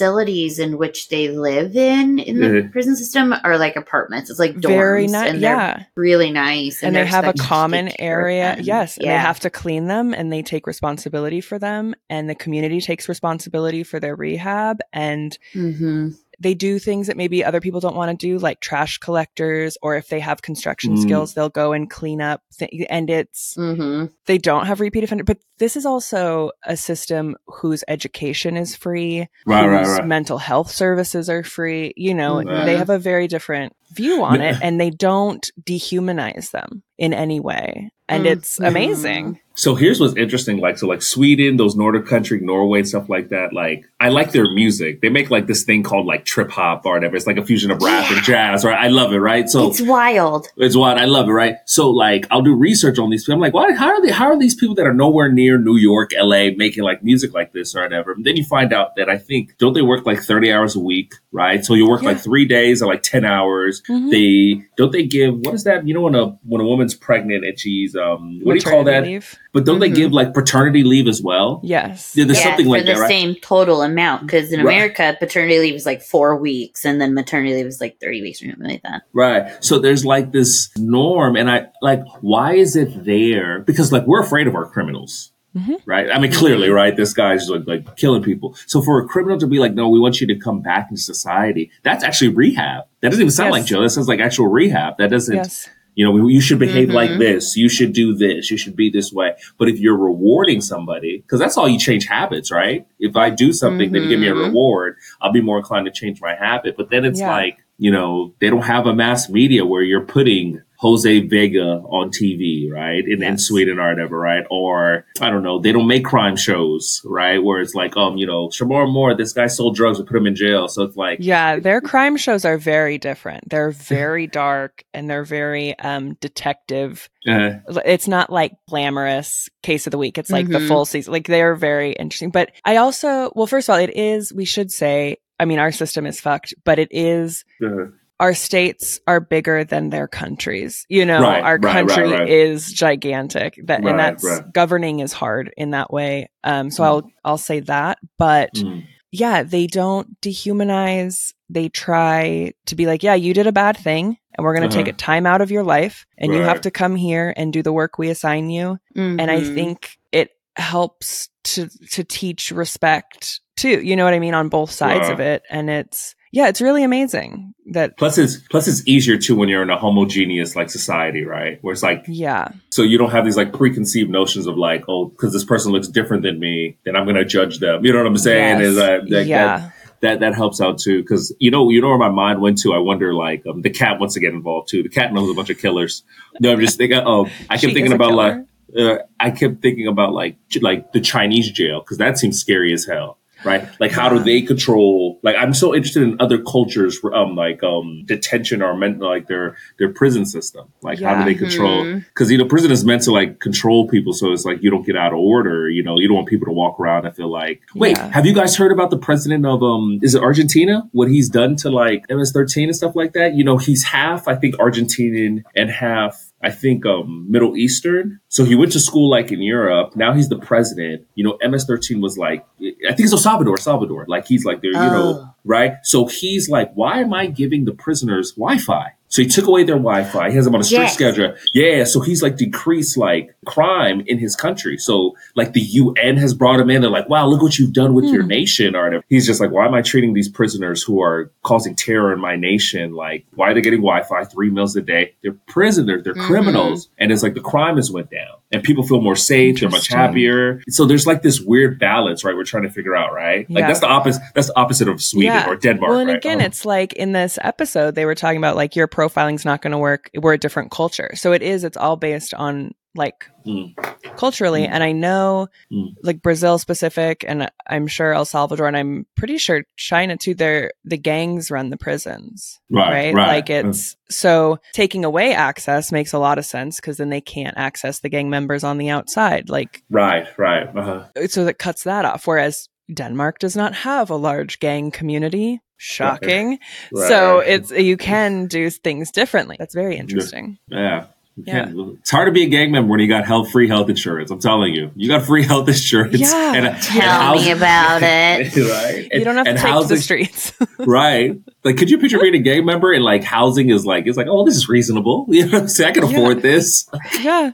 facilities in which they live in in the mm-hmm. prison system are like apartments. It's like dorms, very nice. Yeah, really nice, and, and they have a common area. Yes, yeah. they have to clean them, and they take responsibility for them, and the community takes responsibility for their rehab, and. Mm-hmm they do things that maybe other people don't want to do, like trash collectors, or if they have construction mm. skills, they'll go and clean up. Th- and it's, mm-hmm. they don't have repeat offender, but this is also a system whose education is free, right, right, right. mental health services are free. You know, right. they have a very different view on it and they don't dehumanize them in any way. And mm. it's amazing. So here's what's interesting, like so like Sweden, those Nordic country, Norway and stuff like that. Like I like their music. They make like this thing called like trip hop or whatever. It's like a fusion of rap yeah. and jazz, right? I love it, right? So it's wild. It's wild. I love it, right? So like I'll do research on these people. I'm like, why how are they how are these people that are nowhere near New York, LA making like music like this or whatever? And then you find out that I think don't they work like 30 hours a week, right? So you work yeah. like three days or like 10 hours. Mm-hmm. They don't they give what is that? You know when a when a woman's pregnant and she's um what Maternity do you call that? Leave. But don't mm-hmm. they give like paternity leave as well? Yes. Yeah, there's yeah, something like that, the right? same total amount because in America, right. paternity leave is like four weeks, and then maternity leave is like thirty weeks or something like that. Right. So there's like this norm, and I like, why is it there? Because like we're afraid of our criminals. Mm-hmm. Right. I mean, clearly, mm-hmm. right. This guy's like, like killing people. So for a criminal to be like, no, we want you to come back into society. That's actually rehab. That doesn't even sound yes. like jail. That sounds like actual rehab. That doesn't. Yes you know, you should behave mm-hmm. like this. You should do this. You should be this way. But if you're rewarding somebody, because that's all you change habits, right? If I do something, mm-hmm. then you give me a mm-hmm. reward, I'll be more inclined to change my habit. But then it's yeah. like, you know, they don't have a mass media where you're putting Jose Vega on TV, right? In, yes. in Sweden or whatever, right? Or I don't know, they don't make crime shows, right? Where it's like, um, you know, Shemar Moore, this guy sold drugs, we put him in jail. So it's like Yeah, their crime shows are very different. They're very dark and they're very um detective. Uh, it's not like glamorous case of the week. It's like mm-hmm. the full season. Like they're very interesting. But I also well, first of all, it is, we should say, I mean, our system is fucked, but it is uh-huh our states are bigger than their countries. You know, right, our right, country right, is gigantic. That and that's governing is hard in that way. Um, so mm. I'll I'll say that. But mm. yeah, they don't dehumanize. They try to be like, yeah, you did a bad thing, and we're going to uh-huh. take a time out of your life, and you have to come here and do the work we assign you. Mm-hmm. And I mm-hmm. think it helps to to teach respect too. You know what I mean on both sides of it, and it's yeah, it's really amazing that. Plus, it's plus it's easier too when you're in a homogeneous like society, right? Where it's like, yeah. So you don't have these like preconceived notions of like, oh, because this person looks different than me, then I'm gonna judge them. You know what I'm saying? Yes. Is that, that yeah. That, that that helps out too because you know you know where my mind went to. I wonder like um, the cat wants to get involved too. The cat knows a bunch of killers. No, I'm just thinking. Oh, I kept thinking about like uh, I kept thinking about like like the Chinese jail because that seems scary as hell right? Like, how do they control? Like, I'm so interested in other cultures, um, like um, detention or meant like their their prison system. Like, yeah. how do they control? Because mm-hmm. you know, prison is meant to like control people, so it's like you don't get out of order. You know, you don't want people to walk around and feel like, wait, yeah. have you guys heard about the president of um, is it Argentina? What he's done to like MS-13 and stuff like that? You know, he's half, I think, Argentinian and half I think um, Middle Eastern. So he went to school like in Europe. Now he's the president. You know, MS-13 was like, I think it's El Salvador, Salvador. Like he's like there, you oh. know, right? So he's like, why am I giving the prisoners Wi-Fi? So he took away their Wi-Fi. He has them on a strict yes. schedule. Yeah. So he's like decreased like crime in his country. So like the UN has brought him in. They're like, wow, look what you've done with mm. your hmm. nation. Or he's just like, why am I treating these prisoners who are causing terror in my nation? Like, why are they getting Wi-Fi three meals a day? They're prisoners. They're mm-hmm. criminals. And it's like the crime has went down and people feel more safe. They're much happier. So there's like this weird balance, right? We're trying to figure out, right? Like that's the opposite. That's the opposite of Sweden yeah. or Denmark. Well, and right? again, oh. it's like in this episode, they were talking about like your profiling's not going to work. We're a different culture. So it is, it's all based on like mm. culturally. Mm. And I know mm. like Brazil specific, and I'm sure El Salvador, and I'm pretty sure China too, they're the gangs run the prisons. Right. Right. right. Like it's so taking away access makes a lot of sense because then they can't access the gang members on the outside. Like, right. Right. Uh-huh. So that cuts that off. Whereas Denmark does not have a large gang community shocking. Right. So it's you can do things differently. That's very interesting. Yeah. Yeah. It's hard to be a gang member when you got health free health insurance. I'm telling you, you got free health insurance. Yeah. And, Tell and me about it. right. And, you don't have to take housing, to the streets. right. Like, could you picture being a gang member and like housing is like, it's like, oh, this is reasonable. You know, say I can afford this. Yeah.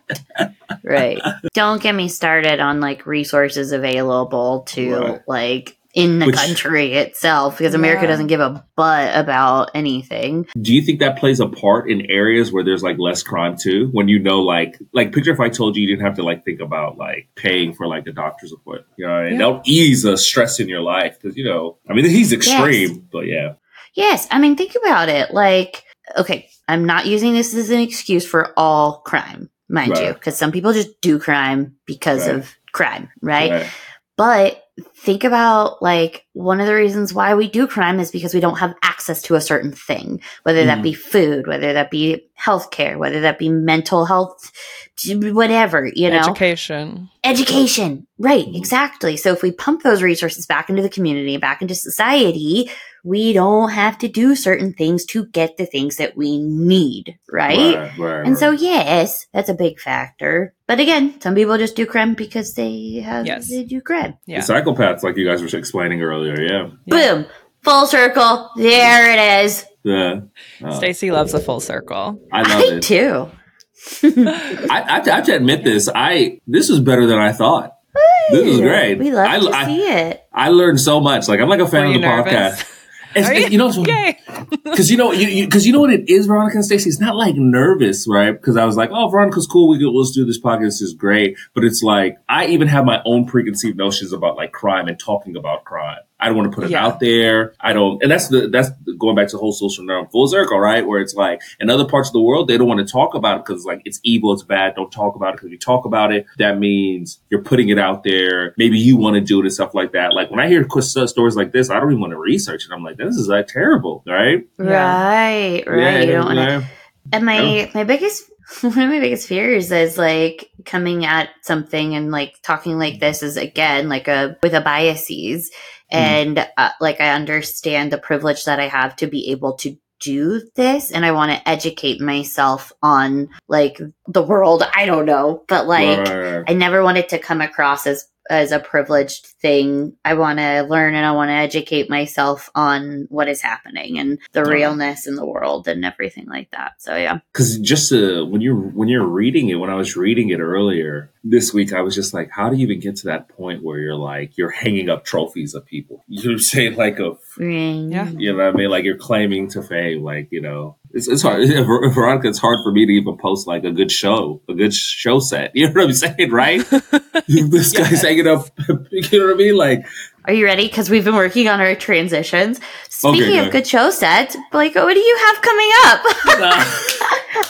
right. Don't get me started on like resources available to right. like in the Which, country itself because America yeah. doesn't give a butt about anything. Do you think that plays a part in areas where there's like less crime too? When you know, like, like picture if I told you you didn't have to like think about like paying for like a doctor's appointment, you know, and yeah. that'll ease the stress in your life because you know, I mean, he's extreme, yes. but yeah. Yes, I mean, think about it. Like, okay, I'm not using this as an excuse for all crime, mind right. you, because some people just do crime because right. of crime, right? right? But think about like one of the reasons why we do crime is because we don't have access to a certain thing, whether mm. that be mm-hmm. food, whether that be healthcare, whether that be mental health, whatever, you know, education, education. Right. Mm. Exactly. So if we pump those resources back into the community, back into society, we don't have to do certain things to get the things that we need, right? right, right and so, yes, that's a big factor. But again, some people just do crime because they have yes. they do crime. Yeah. The psychopaths, like you guys were explaining earlier, yeah. Boom, full circle. There it is. Yeah. Uh, Stacy loves a full circle. I love I it too. I, I, have to admit this. I this was better than I thought. This was great. We love I, to I, see it. I learned so much. Like I'm like a fan of the nervous? podcast. You? you? know, because you know, because you, you, know what it is, Veronica and Stacey. It's not like nervous, right? Because I was like, oh, Veronica's cool. We could let's do this podcast. This is great. But it's like I even have my own preconceived notions about like crime and talking about crime. I don't want to put it yeah. out there. I don't, and that's the that's going back to the whole social norm full circle, right? Where it's like in other parts of the world they don't want to talk about it because like it's evil, it's bad. Don't talk about it because you talk about it, that means you're putting it out there. Maybe you want to do it and stuff like that. Like when I hear uh, stories like this, I don't even want to research it. I'm like, this is like terrible, right? Right, right. Yeah, you don't want to. And my yeah. my biggest one of my biggest fears is like coming at something and like talking like this is again like a with a biases Mm. And uh, like, I understand the privilege that I have to be able to do this and I want to educate myself on like the world. I don't know, but like, right. I never wanted to come across as as a privileged thing. I want to learn and I want to educate myself on what is happening and the realness in the world and everything like that. So yeah. Cuz just uh, when you're when you're reading it when I was reading it earlier this week I was just like how do you even get to that point where you're like you're hanging up trophies of people. You know what like a yeah. You know what I mean like you're claiming to fame like, you know, it's, it's hard. Veronica, it's hard for me to even post like a good show, a good show set. You know what I'm saying, right? this guy's hanging up. You know what I mean? Like, are you ready? Because we've been working on our transitions. Speaking okay, of good show sets, like, what do you have coming up?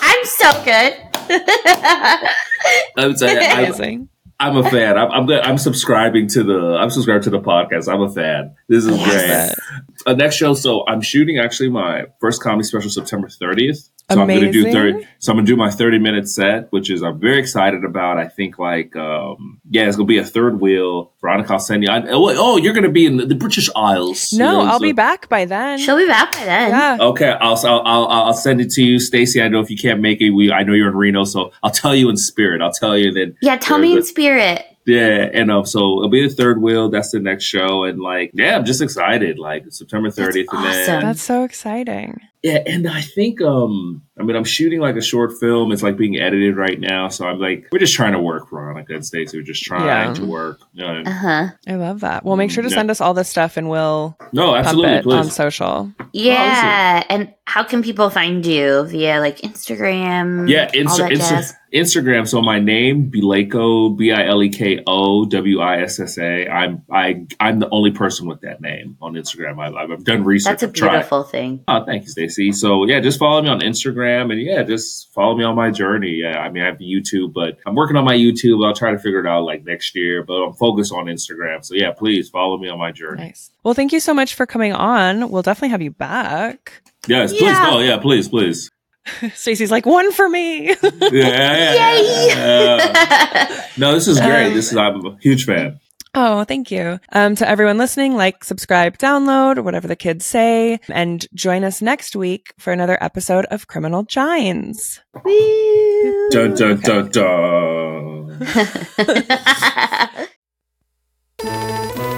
I'm so good. I'm saying, Amazing. I'm a fan. I'm, I'm, I'm subscribing to the I'm subscribed to the podcast. I'm a fan. This is great. Uh, next show. So I'm shooting actually my first comedy special September 30th. So Amazing. I'm gonna do 30. So I'm gonna do my 30 minute set, which is I'm very excited about. I think like um yeah, it's gonna be a third wheel. Veronica, I'll send you. I, oh, oh, you're gonna be in the, the British Isles. No, you know, I'll so. be back by then. She'll be back by then. Yeah. Okay, I'll, I'll I'll I'll send it to you, Stacy. I know if you can't make it, we I know you're in Reno, so I'll tell you in spirit. I'll tell you that. Yeah, tell me in spirit. Yeah, and um, so it'll be the third wheel. That's the next show, and like, yeah, I'm just excited. Like September 30th, awesome. and then that's so exciting. Yeah, and I think um I mean I'm shooting like a short film. It's like being edited right now. So I'm like we're just trying to work, Veronica and Stacey. We're just trying yeah. to work. You know? Uh-huh. I love that. Well make sure to send us all this stuff and we'll No, absolutely on social. Yeah. and how can people find you? Via like Instagram? Yeah, Insta- Insta- Instagram. So my name, Bileko, B I L E K O W I S S A. I'm I I'm the only person with that name on Instagram. I, have done research. That's a beautiful thing. Oh, thank you, Stacey see. So yeah, just follow me on Instagram and yeah, just follow me on my journey. Yeah, I mean, I have YouTube, but I'm working on my YouTube. I'll try to figure it out like next year, but I'm focused on Instagram. So yeah, please follow me on my journey. Nice. Well, thank you so much for coming on. We'll definitely have you back. Yes, please. Yeah. Oh yeah, please, please. Stacey's like one for me. yeah, yeah, yeah, yeah. No, this is great. Um, this is I'm a huge fan. Oh, thank you. Um, to everyone listening, like, subscribe, download, whatever the kids say, and join us next week for another episode of Criminal Giants. Dun, dun, dun, dun.